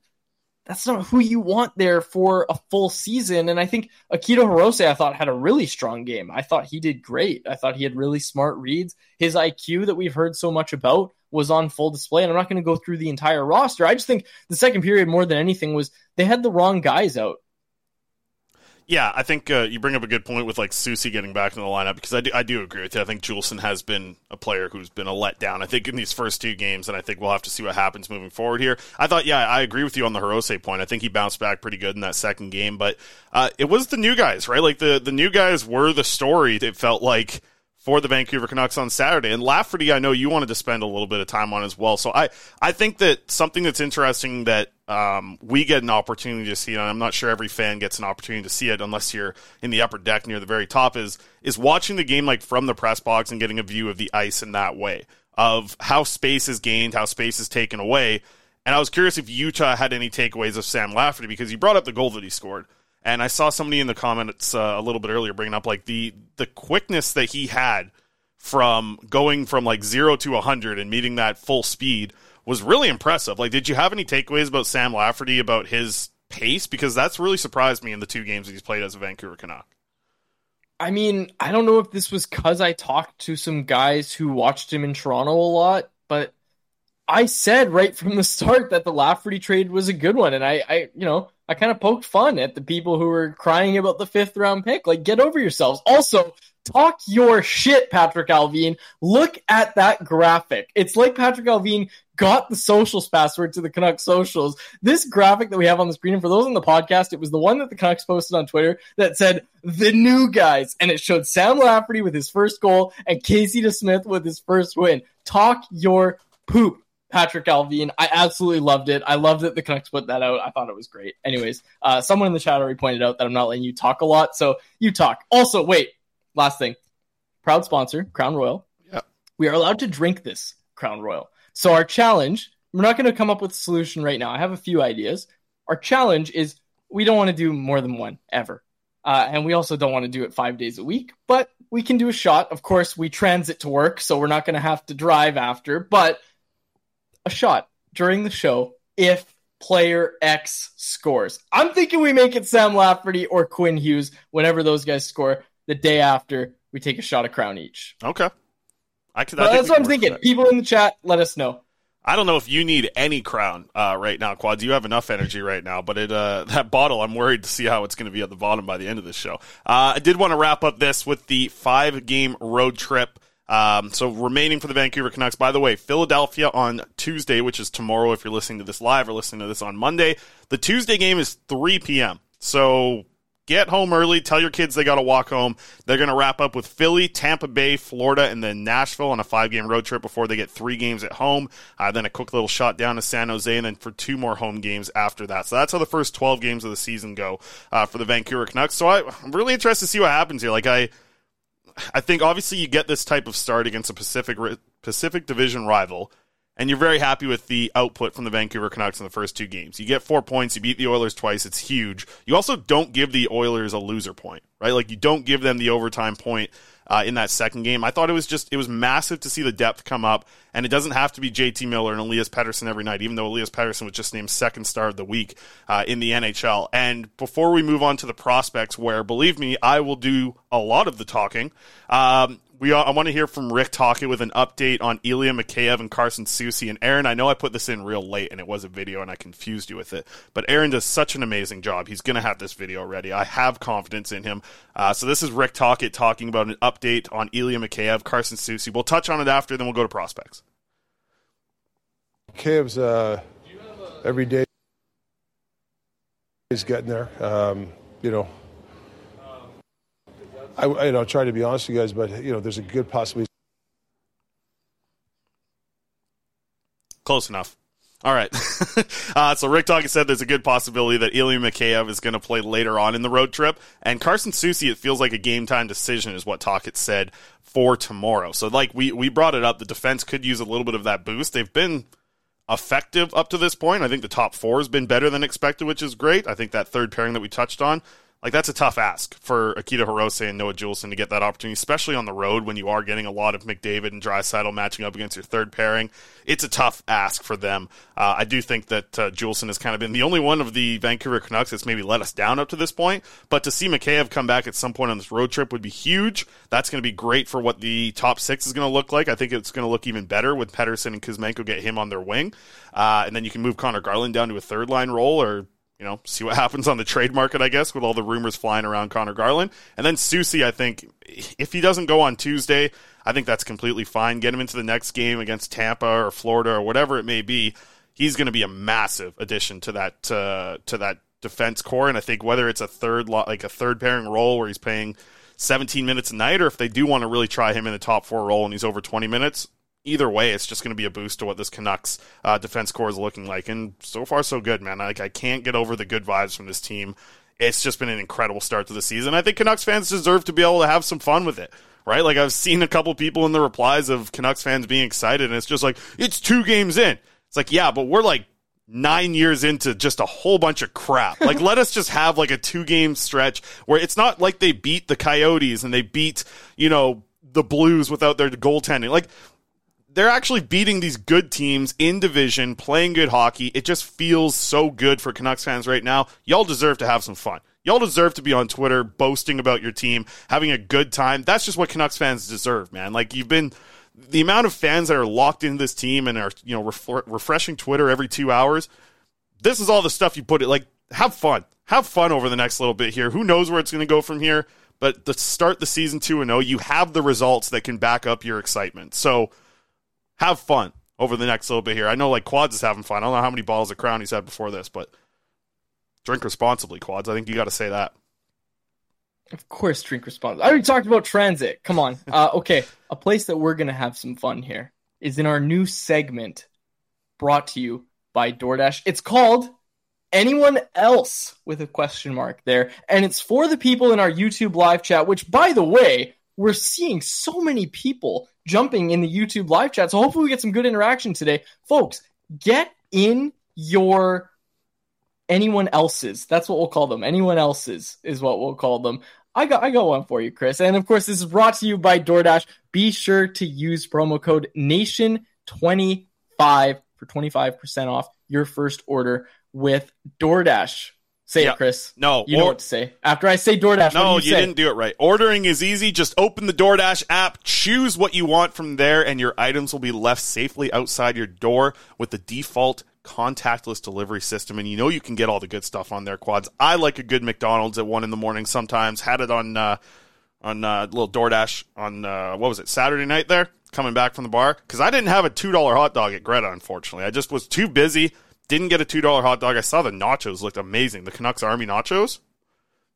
that's not who you want there for a full season. And I think Akito Hirose, I thought, had a really strong game. I thought he did great. I thought he had really smart reads. His IQ that we've heard so much about was on full display. And I'm not going to go through the entire roster. I just think the second period, more than anything, was they had the wrong guys out. Yeah, I think uh, you bring up a good point with like Soucy getting back in the lineup because I do, I do agree with you. I think Juulsen has been a player who's been a letdown. I think in these first two games, and I think we'll have to see what happens moving forward here. I thought, yeah, I agree with you on the Hirose point. I think he bounced back pretty good in that second game, but uh, it was the new guys, right? Like the the new guys were the story. It felt like for the Vancouver Canucks on Saturday. And Lafferty, I know you wanted to spend a little bit of time on as well. So I, I think that something that's interesting that um, we get an opportunity to see, and I'm not sure every fan gets an opportunity to see it unless you're in the upper deck near the very top, is is watching the game like from the press box and getting a view of the ice in that way of how space is gained, how space is taken away. And I was curious if Utah had any takeaways of Sam Lafferty because you brought up the goal that he scored. And I saw somebody in the comments uh, a little bit earlier bringing up like the the quickness that he had from going from like zero to 100 and meeting that full speed was really impressive. Like, did you have any takeaways about Sam Lafferty about his pace? Because that's really surprised me in the two games that he's played as a Vancouver Canuck. I mean, I don't know if this was because I talked to some guys who watched him in Toronto a lot, but I said right from the start that the Lafferty trade was a good one, and I, I you know, I kind of poked fun at the people who were crying about the fifth round pick. Like, get over yourselves. Also, talk your shit, Patrik Allvin. Look at that graphic. It's like Patrik Allvin got the socials password to the Canucks socials. This graphic that we have on the screen, and for those on the podcast, it was the one that the Canucks posted on Twitter that said the new guys, and it showed Sam Lafferty with his first goal and Casey DeSmith with his first win. Talk your poop. Patrik Allvin. I absolutely loved it. I loved that the Canucks put that out. I thought it was great. Anyways, uh, someone in the chat already pointed out that I'm not letting you talk a lot, so you talk. Also, wait, last thing. Proud sponsor, Crown Royal. Yeah. We are allowed to drink this Crown Royal. So our challenge, we're not going to come up with a solution right now. I have a few ideas. Our challenge is we don't want to do more than one ever. Uh, and we also don't want to do it five days a week, but we can do a shot. Of course, we transit to work, so we're not going to have to drive after, but a shot during the show if player X scores. I'm thinking we make it Sam Lafferty or Quinn Hughes whenever those guys score. The day after, we take a shot of Crown each. Okay. I could. I that's what I'm thinking. People in the chat, let us know. I don't know if you need any crown uh, right now, Quads. You have enough energy right now, but it uh, that bottle, I'm worried to see how it's going to be at the bottom by the end of this show. Uh, I did want to wrap up this with the five game road trip. Um, so remaining for the Vancouver Canucks. By the way, Philadelphia on Tuesday, which is tomorrow. If you're listening to this live or listening to this on Monday, the Tuesday game is 3 p.m. So get home early. Tell your kids they got to walk home. They're going to wrap up with Philly, Tampa Bay, Florida, and then Nashville on a five game road trip before they get three games at home. Uh, then a quick little shot down to San Jose, and then for two more home games after that. So that's how the first 12 games of the season go uh, for the Vancouver Canucks. So I, I'm really interested to see what happens here. Like, I. I think obviously you get this type of start against a Pacific Pacific Division rival and you're very happy with the output from the Vancouver Canucks in the first two games. You get four points, you beat the Oilers twice, it's huge. You also don't give the Oilers a loser point, right? Like you don't give them the overtime point uh, in that second game. I thought it was just it was massive to see the depth come up, and it doesn't have to be JT Miller and Elias Pettersson every night, even though Elias Pettersson was just named second star of the week uh, in the NHL. And before we move on to the prospects, where believe me, I will do a lot of the talking. Um, we I want to hear from Rick Tocchet with an update on Ilya Mikheyev and Carson Soucy. And Aaron, I know I put this in real late and it was a video and I confused you with it, but Aaron does such an amazing job. He's going to have this video ready. I have confidence in him. Uh, so this is Rick Tocchet talking about an update on Ilya Mikheyev, Carson Soucy. We'll touch on it after, then we'll go to prospects. Mikheyev's uh, every day is getting there. Um, you know, I, you know try to be honest with you guys, but you know, there's a good possibility. Close enough. All right. uh, so Rick Tocchet said there's a good possibility that Ilya Mikheyev is going to play later on in the road trip. And Carson Soucy, it feels like a game time decision, is what Tocchet said for tomorrow. So, like, we, we brought it up. The defense could use a little bit of that boost. They've been effective up to this point. I think the top four has been better than expected, which is great. I think that third pairing that we touched on like that's a tough ask for Akito Hirose and Noah Juulsen to get that opportunity, especially on the road when you are getting a lot of McDavid and Draisaitl matching up against your third pairing. It's a tough ask for them. Uh, I do think that uh, Juulsen has kind of been the only one of the Vancouver Canucks that's maybe let us down up to this point. But to see Mikheyev come back at some point on this road trip would be huge. That's going to be great for what the top six is going to look like. I think it's going to look even better with Pettersson and Kuzmenko get him on their wing, uh, and then you can move Connor Garland down to a third line role or you know, see what happens on the trade market, I guess, with all the rumors flying around Connor Garland. And then Soucy, I think, if he doesn't go on Tuesday, I think that's completely fine. Get him into the next game against Tampa or Florida or whatever it may be. He's going to be a massive addition to that uh, to that defense core. And I think whether it's a third like a third pairing role where he's paying 17 minutes a night, or if they do want to really try him in the top four role and he's over 20 minutes, either way, it's just going to be a boost to what this Canucks uh, defense core is looking like. And so far, so good, man. Like I can't get over the good vibes from this team. It's just been an incredible start to the season. I think Canucks fans deserve to be able to have some fun with it. Right? Like I've seen a couple people in the replies of Canucks fans being excited, and it's just like, it's two games in. It's like, yeah, but we're like nine years into just a whole bunch of crap. Like, let us just have like a two game stretch where it's not like they beat the Coyotes and they beat, you know, the Blues without their goaltending. Like, they're actually beating these good teams in division, playing good hockey. It just feels so good for Canucks fans right now. Y'all deserve to have some fun. Y'all deserve to be on Twitter boasting about your team, having a good time. That's just what Canucks fans deserve, man. Like you've been the amount of fans that are locked into this team and are, you know, ref- refreshing Twitter every 2 hours. This is all the stuff you put it like have fun. Have fun over the next little bit here. Who knows where it's going to go from here? But to start the season 2 and 0, you have the results that can back up your excitement. So, have fun over the next little bit here. I know like Quads is having fun. I don't know how many bottles of Crown he's had before this, but drink responsibly, Quads. I think you got to say that. Of course, drink responsibly. I already talked about transit. Come on. Uh, okay, a place that we're gonna have some fun here is in our new segment brought to you by DoorDash. It's called anyone else with a question mark there. And it's for the people in our YouTube live chat, which, by the way, we're seeing so many people jumping in the YouTube live chat. So hopefully we get some good interaction today. Folks, get in your anyone else's. That's what we'll call them. Anyone else's is what we'll call them. I got I got one for you, Chris. And of course, this is brought to you by DoorDash. Be sure to use promo code NATION25 for 25% off your first order with DoorDash. Say yeah. it, Chris. No, you or- know what to say. After I say DoorDash, no, you, you didn't do it right. Ordering is easy. Just open the DoorDash app, choose what you want from there, and your items will be left safely outside your door with the default contactless delivery system. And you know you can get all the good stuff on their quads. I like a good McDonald's at one in the morning. Sometimes had it on uh, on uh, little DoorDash on uh, what was it Saturday night there. Coming back from the bar because I didn't have a two dollar hot dog at Greta. Unfortunately, I just was too busy didn't get a two dollar hot dog. I saw the nachos looked amazing. The Canucks Army nachos,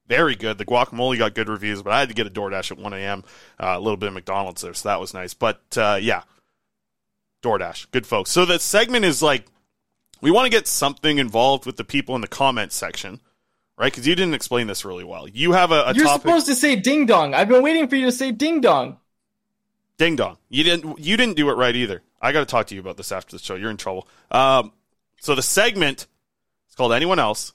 very good. The guacamole got good reviews, but I had to get a DoorDash at one a.m. Uh, a little bit of McDonald's there, so that was nice. But uh, yeah, DoorDash, good folks. So the segment is like we want to get something involved with the people in the comment section. Right, because you didn't explain this really well. You have a, a You're topic. supposed to say ding dong. I've been waiting for you to say ding dong. Ding dong. You didn't. You didn't do it right either. I got to talk to you about this after the show. You're in trouble. Um, so the segment is called Anyone Else.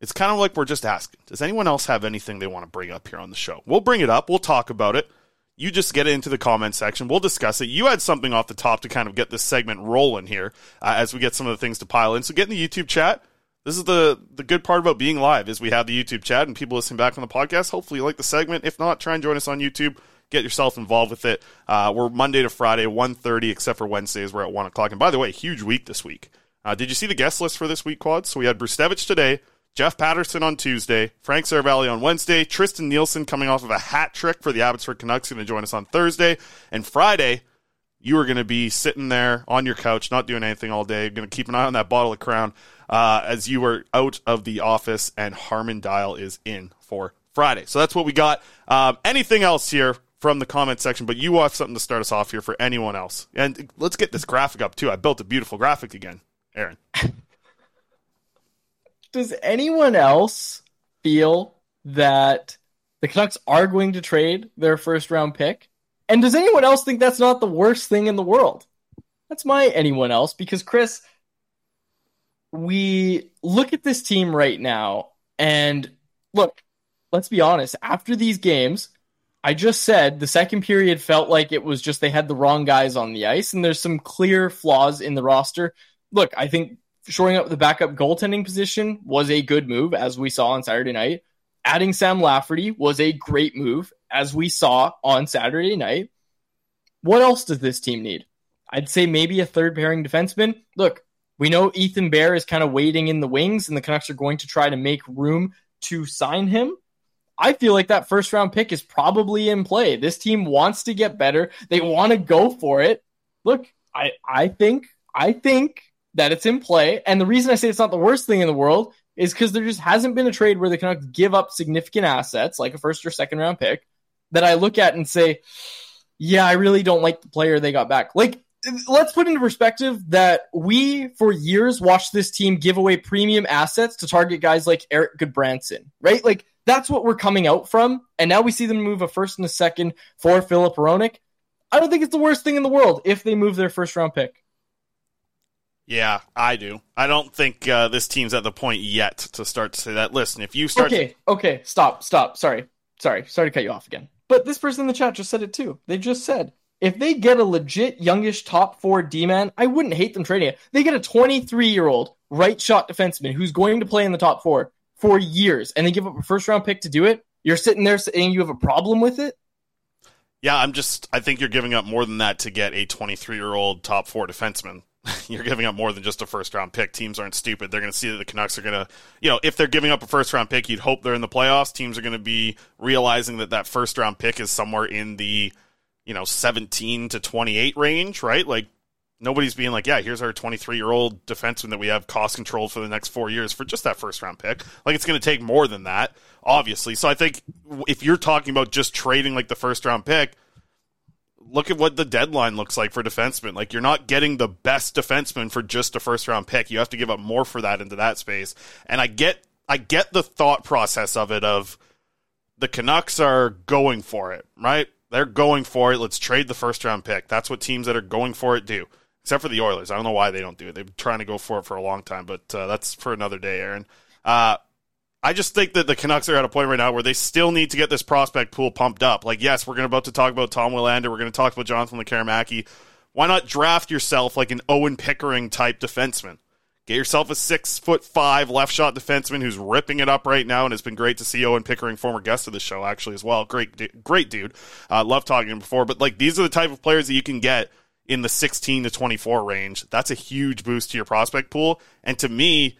It's kind of like we're just asking Does anyone else have anything they want to bring up here on the show? We'll bring it up. We'll talk about it. You just get it into the comment section. We'll discuss it. You had something off the top to kind of get this segment rolling here uh, as we get some of the things to pile in. So get in the YouTube chat. This is the the good part about being live is we have the YouTube chat and people listening back on the podcast. Hopefully you like the segment. If not, try and join us on YouTube. Get yourself involved with it. Uh, we're Monday to Friday, 1.30, except for Wednesdays. We're at 1 o'clock. And by the way, huge week this week. Uh, did you see the guest list for this week, Quad? So we had Brzustewicz today, Jeff Patterson on Tuesday, Frank Seravalli on Wednesday, Tristan Nielsen coming off of a hat trick for the Abbotsford Canucks going to join us on Thursday, and Friday you are going to be sitting there on your couch, not doing anything all day, going to keep an eye on that bottle of Crown uh, as you are out of the office, and Harman Dayal is in for Friday. So that's what we got. Um, anything else here from the comment section? But you have something to start us off here for anyone else, and let's get this graphic up too. I built a beautiful graphic again, Aaron. Does anyone else feel that the Canucks are going to trade their first round pick? And does anyone else think that's not the worst thing in the world? That's my anyone else because Chris, we look at this team right now and look, let's be honest, after these games, I just said the second period felt like it was just they had the wrong guys on the ice and there's some clear flaws in the roster. Look, I think shoring up the backup goaltending position was a good move as we saw on Saturday night. Adding Sam Lafferty was a great move as we saw on Saturday night. What else does this team need? I'd say maybe a third pairing defenseman. Look, we know Ethan Bear is kind of waiting in the wings, and the Canucks are going to try to make room to sign him. I feel like that first round pick is probably in play. This team wants to get better. They want to go for it. Look, I I think I think that it's in play. And the reason I say it's not the worst thing in the world is because there just hasn't been a trade where the Canucks give up significant assets, like a first or second round pick, that I look at and say, yeah, I really don't like the player they got back. Like, let's put into perspective that we, for years, watched this team give away premium assets to target guys like Erik Gudbranson, right? Like, that's what we're coming out from. And now we see them move a first and a second for Filip Hronek. I don't think it's the worst thing in the world if they move their first round pick. Yeah, I do. I don't think uh, this team's at the point yet to start to say that. Listen, if you start. Okay, to- okay, stop, stop. Sorry, sorry, sorry to cut you off again. But this person in the chat just said it too. They just said if they get a legit youngish top four D man, I wouldn't hate them trading it. They get a 23 year old right shot defenseman who's going to play in the top four for years, and they give up a first round pick to do it. You're sitting there saying you have a problem with it. Yeah, I'm just. I think you're giving up more than that to get a 23 year old top four defenseman. you're giving up more than just a first round pick. Teams aren't stupid. They're going to see that the Canucks are going to, you know, if they're giving up a first round pick, you'd hope they're in the playoffs. Teams are going to be realizing that that first round pick is somewhere in the, you know, 17 to 28 range, right? Like nobody's being like, yeah, here's our 23 year old defenseman that we have cost controlled for the next four years for just that first round pick. Like it's going to take more than that, obviously. So I think if you're talking about just trading like the first round pick, look at what the deadline looks like for defensemen. Like you're not getting the best defenseman for just a first round pick. You have to give up more for that into that space. And I get I get the thought process of it of the Canucks are going for it, right? They're going for it. Let's trade the first round pick. That's what teams that are going for it do. Except for the Oilers. I don't know why they don't do it. They've been trying to go for it for a long time, but uh, that's for another day, Aaron. Uh, I just think that the Canucks are at a point right now where they still need to get this prospect pool pumped up. Like, yes, we're going about to talk about Tom Willander. We're going to talk about Jonathan Lekkerimaki. Why not draft yourself like an Owen Pickering type defenseman? Get yourself a six foot five left shot defenseman who's ripping it up right now, and it's been great to see Owen Pickering, former guest of the show, actually as well. Great, great dude. Uh, love talking to him before, but like these are the type of players that you can get in the 16 to 24 range. That's a huge boost to your prospect pool, and to me,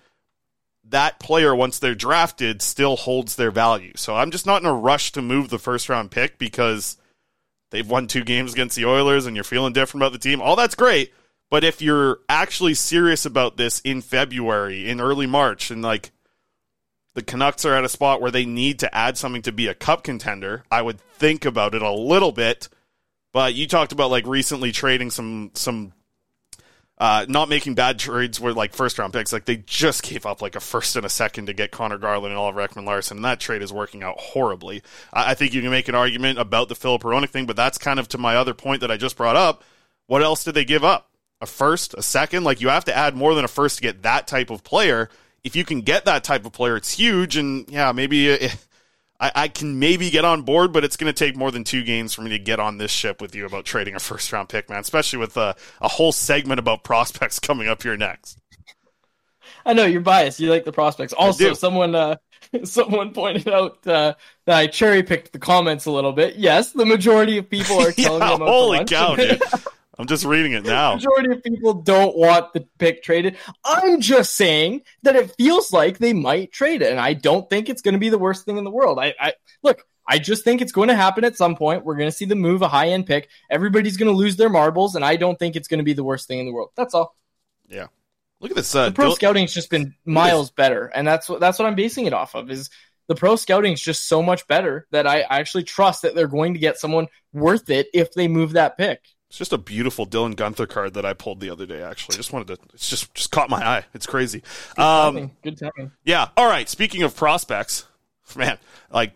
that player once they're drafted still holds their value. So I'm just not in a rush to move the first round pick because they've won two games against the Oilers and you're feeling different about the team. All that's great. But if you're actually serious about this in February, in early March, and like the Canucks are at a spot where they need to add something to be a cup contender, I would think about it a little bit. But you talked about like recently trading some some uh, not making bad trades were like first round picks. Like they just gave up like a first and a second to get Connor Garland and Oliver Ekman-Larsson, and that trade is working out horribly. I, I think you can make an argument about the Hronek thing, but that's kind of to my other point that I just brought up. What else did they give up? A first, a second? Like you have to add more than a first to get that type of player. If you can get that type of player, it's huge. And yeah, maybe it, I, I can maybe get on board, but it's going to take more than two games for me to get on this ship with you about trading a first round pick, man. Especially with a, a whole segment about prospects coming up here next. I know you're biased. You like the prospects. Also, someone uh, someone pointed out uh, that I cherry picked the comments a little bit. Yes, the majority of people are telling yeah, me about holy cow, dude! I'm just reading it now. The Majority of people don't want the pick traded. I'm just saying that it feels like they might trade it, and I don't think it's going to be the worst thing in the world. I, I look. I just think it's going to happen at some point. We're going to see the move a high end pick. Everybody's going to lose their marbles, and I don't think it's going to be the worst thing in the world. That's all. Yeah. Look at this. Uh, the pro Dil- scouting's just been miles better, and that's what that's what I'm basing it off of. Is the pro scouting is just so much better that I, I actually trust that they're going to get someone worth it if they move that pick. It's just a beautiful Dylan Guenther card that I pulled the other day. Actually, I just wanted to. It's just just caught my eye. It's crazy. Good Um, timing. Good timing. yeah. All right. Speaking of prospects, man, like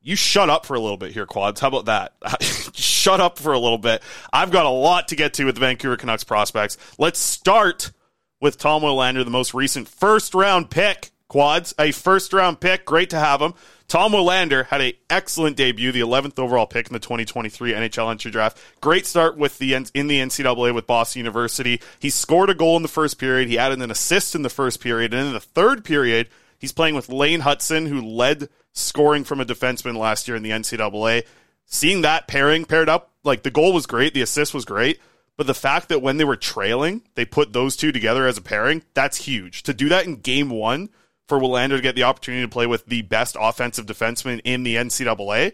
you shut up for a little bit here, Quads. How about that? shut up for a little bit. I've got a lot to get to with the Vancouver Canucks prospects. Let's start with Tom Willander, the most recent first round pick. Quads, a first round pick. Great to have him. Tom Willander had a excellent debut, the 11th overall pick in the 2023 NHL entry draft. Great start with the in the NCAA with Boston University. He scored a goal in the first period. He added an assist in the first period, and in the third period, he's playing with Lane Hutson, who led scoring from a defenseman last year in the NCAA. Seeing that pairing paired up, like the goal was great, the assist was great, but the fact that when they were trailing, they put those two together as a pairing, that's huge. To do that in game one for Willander to get the opportunity to play with the best offensive defenseman in the NCAA,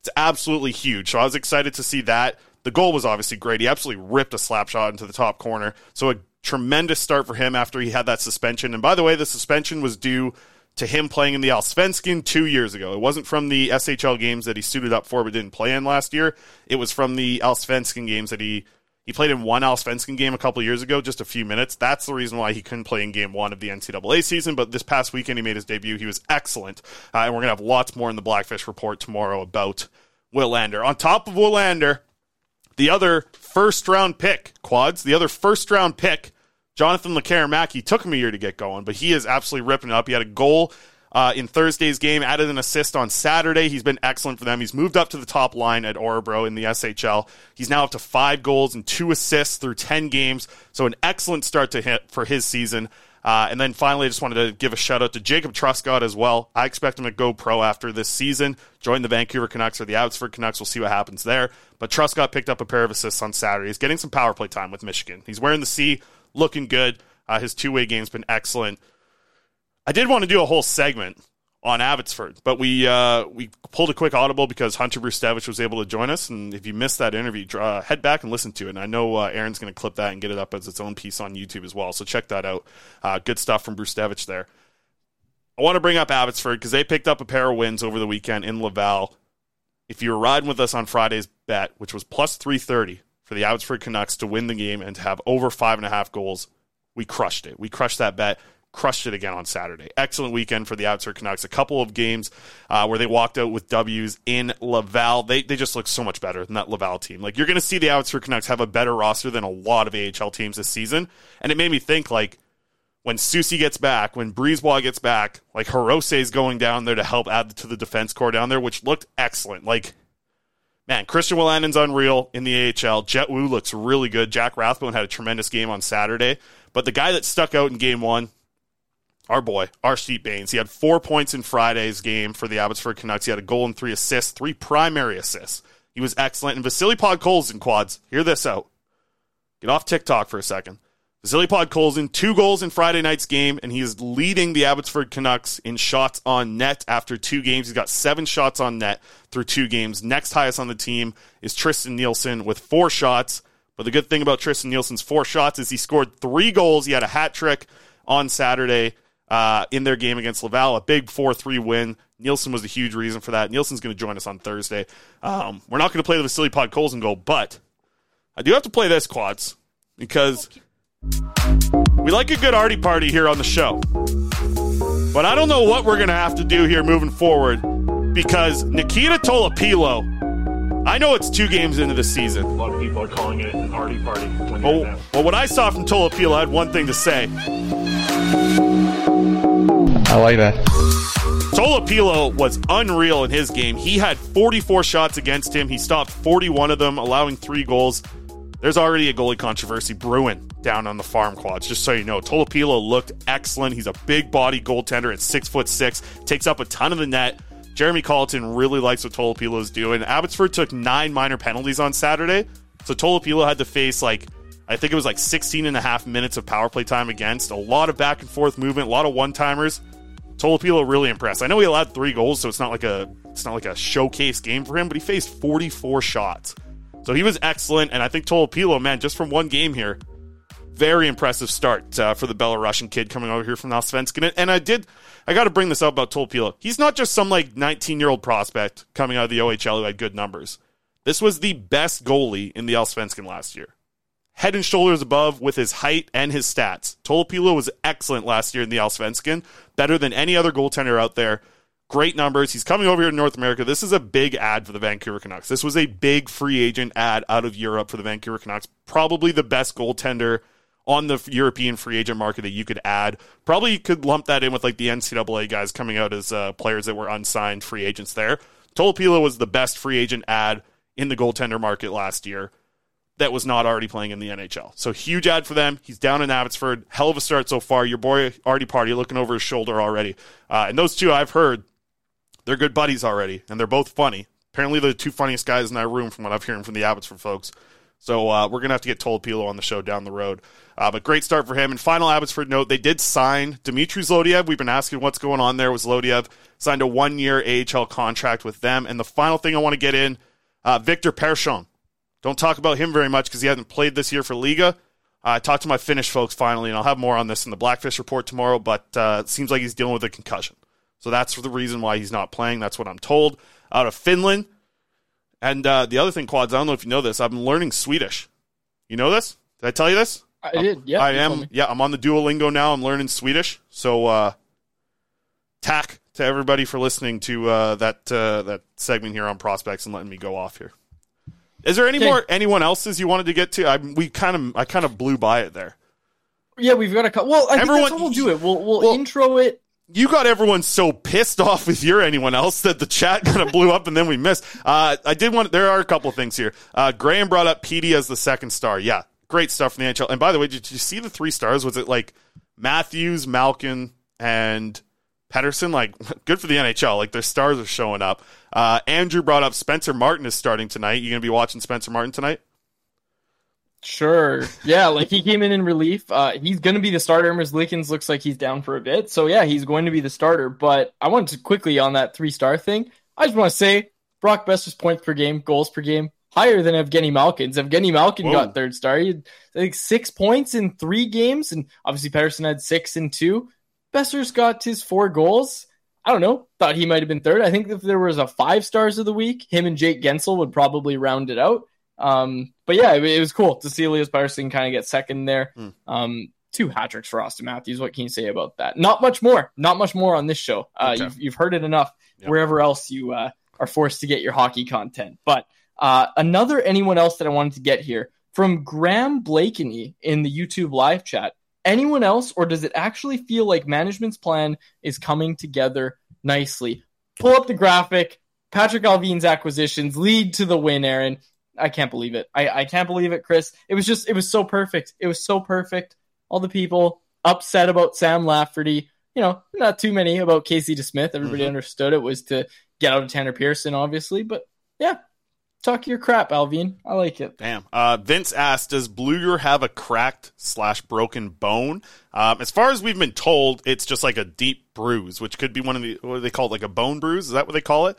it's absolutely huge. So I was excited to see that. The goal was obviously great. He absolutely ripped a slap shot into the top corner. So a tremendous start for him after he had that suspension. And by the way, the suspension was due to him playing in the Allsvenskan two years ago. It wasn't from the SHL games that he suited up for but didn't play in last year. It was from the Allsvenskan games that he he played in one Allsvenskan game a couple years ago, just a few minutes. That's the reason why he couldn't play in game one of the NCAA season. But this past weekend, he made his debut. He was excellent. Uh, and we're going to have lots more in the Blackfish report tomorrow about Willander. On top of Willander, the other first round pick, quads, the other first round pick, Jonathan LeCaron took him a year to get going, but he is absolutely ripping it up. He had a goal uh, in Thursday's game, added an assist on Saturday. He's been excellent for them. He's moved up to the top line at Orebro in the SHL. He's now up to five goals and two assists through 10 games. So an excellent start to hit for his season. Uh, and then finally, I just wanted to give a shout out to Jacob Truscott as well. I expect him to go pro after this season, join the Vancouver Canucks or the Abbotsford Canucks. We'll see what happens there. But Truscott picked up a pair of assists on Saturday. He's getting some power play time with Michigan. He's wearing the C, looking good. Uh, his two way game's been excellent. I did want to do a whole segment on Abbotsford, but we uh, we pulled a quick audible because Hunter Brzustewicz was able to join us. And if you missed that interview, uh, head back and listen to it. And I know uh, Aaron's going to clip that and get it up as its own piece on YouTube as well. So check that out. Uh, good stuff from Brzustewicz there. I want to bring up Abbotsford because they picked up a pair of wins over the weekend in Laval. If you were riding with us on Friday's bet, which was plus 330 for the Abbotsford Canucks to win the game and to have over five and a half goals, we crushed it. We crushed that bet crushed it again on Saturday. Excellent weekend for the Abbotsford Canucks. A couple of games uh, where they walked out with W's in Laval. They, they just look so much better than that Laval team. Like, you're going to see the Abbotsford Canucks have a better roster than a lot of AHL teams this season. And it made me think, like, when Soucy gets back, when Brisebois gets back, like, Hirose is going down there to help add to the defense core down there, which looked excellent. Like, Man, Christian Wolanin's unreal in the AHL. Jett Woo looks really good. Jack Rathbone had a tremendous game on Saturday. But the guy that stuck out in game one, our boy, Arshdeep Bains. He had four points in Friday's game for the Abbotsford Canucks. He had a goal and three assists, three primary assists. He was excellent. And Vasily Podkolzin quads. Hear this out. Get off TikTok for a second. Vasily Podkolzin, two goals in Friday night's game, and he is leading the Abbotsford Canucks in shots on net after two games. He's got seven shots on net through two games. Next highest on the team is Tristan Nielsen with four shots. But the good thing about Tristan Nielsen's four shots is he scored three goals. He had a hat trick on Saturday uh, in their game against Laval, a big 4 3 win. Nielsen was a huge reason for that. Nielsen's going to join us on Thursday. Um, we're not going to play the Vasily Podkolzin goal, but I do have to play this quads because we like a good arty party here on the show. But I don't know what we're going to have to do here moving forward because Nikita Tolopilo, I know it's two games into the season. A lot of people are calling it an arty party. When well, well, what I saw from Tolopilo, I had one thing to say. I like that. Tolopilo was unreal in his game. He had 44 shots against him. He stopped 41 of them, allowing three goals. There's already a goalie controversy brewing down on the farm quads, just so you know. Tolopilo looked excellent. He's a big body goaltender at six foot six, takes up a ton of the net. Jeremy Colliton really likes what Tolopilo is doing. Abbotsford took nine minor penalties on Saturday. So Tolopilo had to face like I think it was like 16 and a half minutes of power play time against a lot of back and forth movement, a lot of one timers. Tolopilo really impressed. I know he allowed three goals, so it's not like a it's not like a showcase game for him, but he faced 44 shots. So he was excellent, and I think Tolopilo, man, just from one game here, very impressive start uh, for the Belarusian kid coming over here from Allsvenskan. And I did, I got to bring this up about Tolopilo. He's not just some like 19 year old prospect coming out of the OHL who had good numbers. This was the best goalie in the Allsvenskan last year. Head and shoulders above with his height and his stats. Tolopilo was excellent last year in the Allsvenskan, better than any other goaltender out there. Great numbers. He's coming over here to North America. This is a big ad for the Vancouver Canucks. This was a big free agent ad out of Europe for the Vancouver Canucks. Probably the best goaltender on the European free agent market that you could add. Probably you could lump that in with like the NCAA guys coming out as uh, players that were unsigned free agents there. Tolopilo was the best free agent ad in the goaltender market last year that was not already playing in the NHL. So huge ad for them. He's down in Abbotsford. Hell of a start so far. Your boy Artie Party looking over his shoulder already. Uh, and those two I've heard they're good buddies already, and they're both funny. Apparently, they're the two funniest guys in that room, from what I've hearing from the Abbotsford folks. So uh, we're gonna have to get Tolopilo on the show down the road. Uh, but great start for him. And final Abbotsford note: they did sign Dmitry Zlodeyev. We've been asking what's going on there. Was Zlodeyev signed a one-year AHL contract with them? And the final thing I want to get in: uh, Viktor Persson. Don't talk about him very much because he hasn't played this year for Liiga. I talked to my Finnish folks finally, and I'll have more on this in the Blackfish report tomorrow. But uh, it seems like he's dealing with a concussion. So that's the reason why he's not playing. That's what I'm told. Out of Finland. And uh, the other thing, Quads, I don't know if you know this. I'm learning Swedish. You know this? Did I tell you this? I did. Yeah, I am. Yeah, I'm on the Duolingo now. I'm learning Swedish. So, uh, tack to everybody for listening to uh, that uh, that segment here on prospects and letting me go off here. Is there any Okay. more anyone else's you wanted to get to? I we kind of I kind of blew by it there. Yeah, we've got a couple. Well, I Everyone- think we'll do it. We'll we'll, intro it. you got everyone so pissed off with your anyone else that the chat kind of blew up and then we missed. Uh, I did want. There are a couple of things here. Uh, Graham brought up Petey as the second star. Yeah, great stuff from the NHL. And by the way, did you see the three stars? Was it like Matthews, Malkin, and Pettersson? Like good for the NHL. Like their stars are showing up. Uh, Andrew brought up Spencer Martin is starting tonight. You gonna be watching Spencer Martin tonight? Sure. Yeah, like he came in in relief. Uh, he's going to be the starter. Lickens looks like he's down for a bit. So, yeah, he's going to be the starter. But I wanted to quickly on that three star thing. I just want to say Brock Boeser's points per game, goals per game, higher than Evgeny Malkin's. Evgeny Malkin Whoa. got third star. He had like six points in three games. And obviously, Pettersson had six in two. Boeser's got his four goals. I don't know. Thought he might have been third. I think if there was a five stars of the week, him and Jake Guentzel would probably round it out. Um, but yeah, it, it was cool to see Elias Pettersson kind of get second there. Hmm. Um, two hat tricks for Auston Matthews. What can you say about that? Not much more. Not much more on this show. Uh, Okay. you've, you've heard it enough Yep. wherever else you uh, are forced to get your hockey content. But uh, another anyone else that I wanted to get here from Graham Blakeney in the YouTube live chat. Anyone else, or does it actually feel like management's plan is coming together nicely? Pull up the graphic. Patrik Allvin's acquisitions lead to the win, Aaron. I can't believe it. I, I can't believe it, Chris. It was just, it was so perfect. It was so perfect. All the people upset about Sam Lafferty. You know, not too many about Casey DeSmith. Everybody Mhm. understood it was to get out of Tanner Pearson, obviously. But yeah, talk your crap, Allvin. I like it. Damn. Uh, Vince asked, "Does Blueger have a cracked slash broken bone?" Um, as far as we've been told, it's just like a deep bruise, which could be one of the what do they call it, like a bone bruise? Is that what they call it?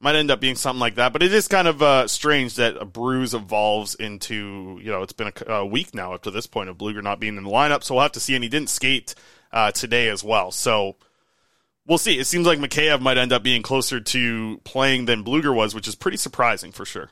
Might end up being something like that. But it is kind of uh, strange that a bruise evolves into you know it's been a, a week now up to this point of Blueger not being in the lineup, so we'll have to see. And he didn't skate uh, today as well, so. We'll see. It seems like Mikheyev might end up being closer to playing than Blueger was, which is pretty surprising for sure.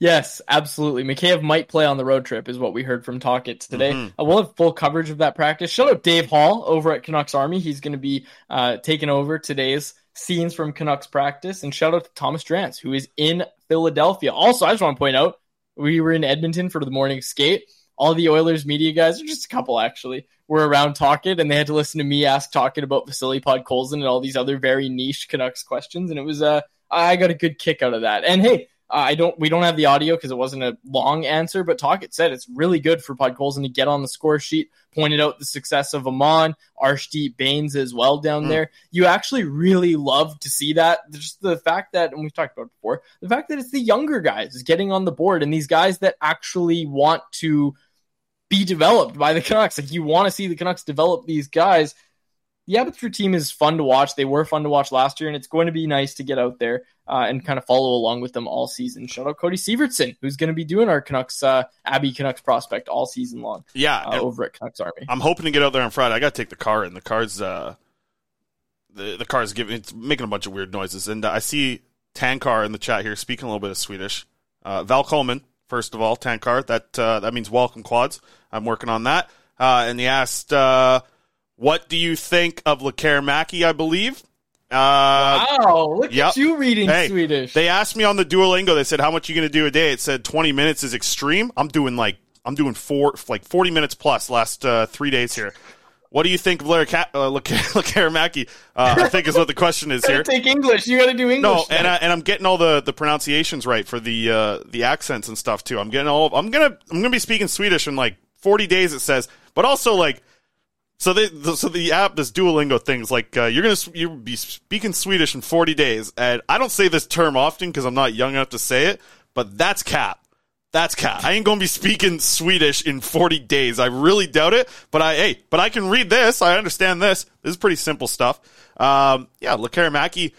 Yes, absolutely. Mikheyev might play on the road trip, is what we heard from Tocchet today. Mhm. Uh, we'll have full coverage of that practice. Shout out Dave Hall over at Canucks Army. He's going to be uh, taking over today's scenes from Canucks practice. And shout out to Thomas Drance, who is in Philadelphia. Also, I just want to point out we were in Edmonton for the morning skate. All the Oilers media guys, or just a couple actually, were around talking, and they had to listen to me ask talking about Vasily Podkolzin and all these other very niche Canucks questions. And it was, uh, I got a good kick out of that. And hey, I don't. We don't have the audio because it wasn't a long answer. But Tocchet said it's really good for Podkolzin to get on the score sheet. Pointed out the success of Amon, Arshdeep Bains as well down Mm. there. You actually really love to see that. Just the fact that, and we've talked about it before, the fact that it's the younger guys getting on the board and these guys that actually want to be developed by the Canucks. Like you want to see the Canucks develop these guys. The Abbotsford team is fun to watch. They were fun to watch last year, and it's going to be nice to get out there uh, and kind of follow along with them all season. Shout out Cody Severtson, who's going to be doing our Canucks, uh, Abbey Canucks prospect all season long. Yeah, uh, over at Canucks Army. I'm hoping to get out there on Friday. I got to take the car and The car's uh, the the car's giving it's making a bunch of weird noises, and I see Tankar in the chat here speaking a little bit of Swedish. Uh, Val Coleman, first of all, Tankar. That uh, that means welcome quads. I'm working on that. Uh, and he asked, uh, "What do you think of Lekkerimaki?" I believe. Uh, wow, look yep. at you reading Hey, Swedish. They asked me on the Duolingo. They said, "How much are you going to do a day?" It said 20 minutes is extreme. I'm doing like I'm doing four like 40 minutes plus last uh, three days here. What do you think of Lekkerimaki? Uh, I think is what the question is here. take English. You got to do English. No, and now. I, and I'm getting all the, the pronunciations right for the uh, the accents and stuff too. I'm getting all. I'm gonna I'm gonna be speaking Swedish in like 40 days. It says, but also like. So they, the, so the app, this Duolingo thing's like uh, you're gonna you be speaking Swedish in 40 days, and I don't say this term often because I'm not young enough to say it, but that's cap. That's cat. I ain't gonna be speaking Swedish in 40 days. I really doubt it. But I hey, but I can read this. I understand this. This is pretty simple stuff. Um, yeah, Lekkerimaki.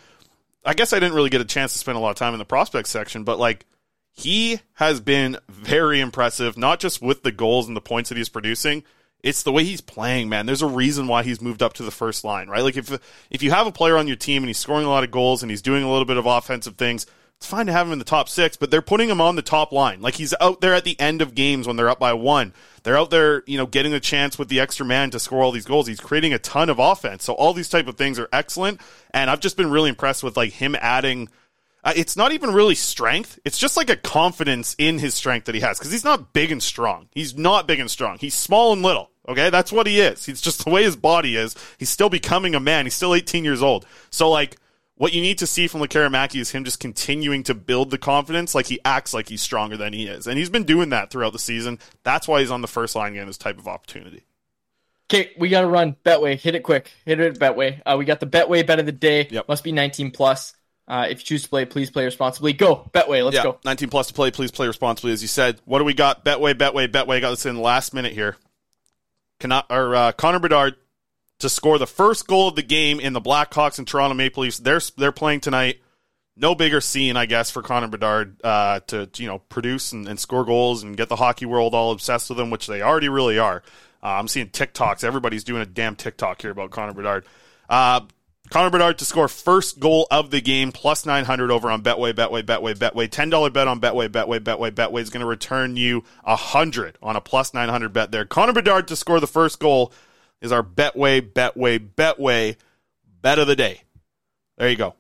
I guess I didn't really get a chance to spend a lot of time in the prospect section, but like he has been very impressive, not just with the goals and the points that he's producing. It's the way he's playing, man. There's a reason why he's moved up to the first line, right? Like if if you have a player on your team and he's scoring a lot of goals and he's doing a little bit of offensive things, it's fine to have him in the top six, but they're putting him on the top line. Like he's out there at the end of games when they're up by one. They're out there, you know, getting a chance with the extra man to score all these goals. He's creating a ton of offense. So all these type of things are excellent. And I've just been really impressed with like him adding uh, it's not even really strength. It's just like a confidence in his strength that he has because he's not big and strong. He's not big and strong. He's small and little. Okay, that's what he is. He's just the way his body is. He's still becoming a man. He's still 18 years old. So like, what you need to see from Lekkerimaki is him just continuing to build the confidence. Like he acts like he's stronger than he is, and he's been doing that throughout the season. That's why he's on the first line getting this type of opportunity. Okay, we got to run. Betway, hit it quick. Hit it, Betway. Uh, we got the Betway bet of the day. Yep. Must be 19 plus. Uh, if you choose to play, please play responsibly. Go, Betway. Let's yeah, go. 19 plus to play. Please play responsibly, as you said. What do we got? Betway, Betway, Betway. Got this in the last minute here. Cannot, or uh, Connor Bedard to score the first goal of the game in the Blackhawks and Toronto Maple Leafs. They're they're playing tonight. No bigger scene, I guess, for Connor Bedard uh, to you know produce and, and, score goals and get the hockey world all obsessed with him, which they already really are. Uh, I'm seeing TikToks. Everybody's doing a damn TikTok here about Connor Bedard. Uh, Connor Bedard to score first goal of the game, plus 900 over on Betway, Betway, Betway, Betway. $10 bet on Betway, Betway, Betway, Betway is going to return you 100 on a plus 900 bet there. Connor Bedard to score the first goal is our Betway, Betway, Betway bet of the day. There you go.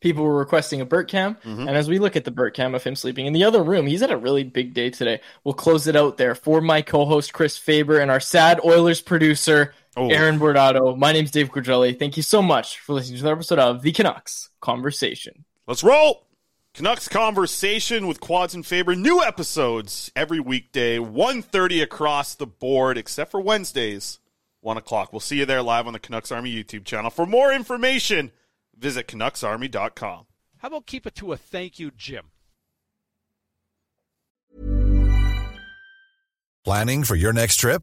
People were requesting a Burt cam, Mm-hmm. and as we look at the Burt cam of him sleeping in the other room, he's had a really big day today. We'll close it out there for my co-host Chris Faber and our sad Oilers producer Oh. Aaron Bordado. My name's Dave Quadrelli. Thank you so much for listening to the episode of the Canucks Conversation. Let's roll. Canucks Conversation with Quads and Faber. New episodes every weekday, 1.30 across the board, except for Wednesdays, 1 o'clock. We'll see you there live on the Canucks Army YouTube channel. For more information, visit CanucksArmy.com. How about keep it to a thank you, Jim? Planning for your next trip?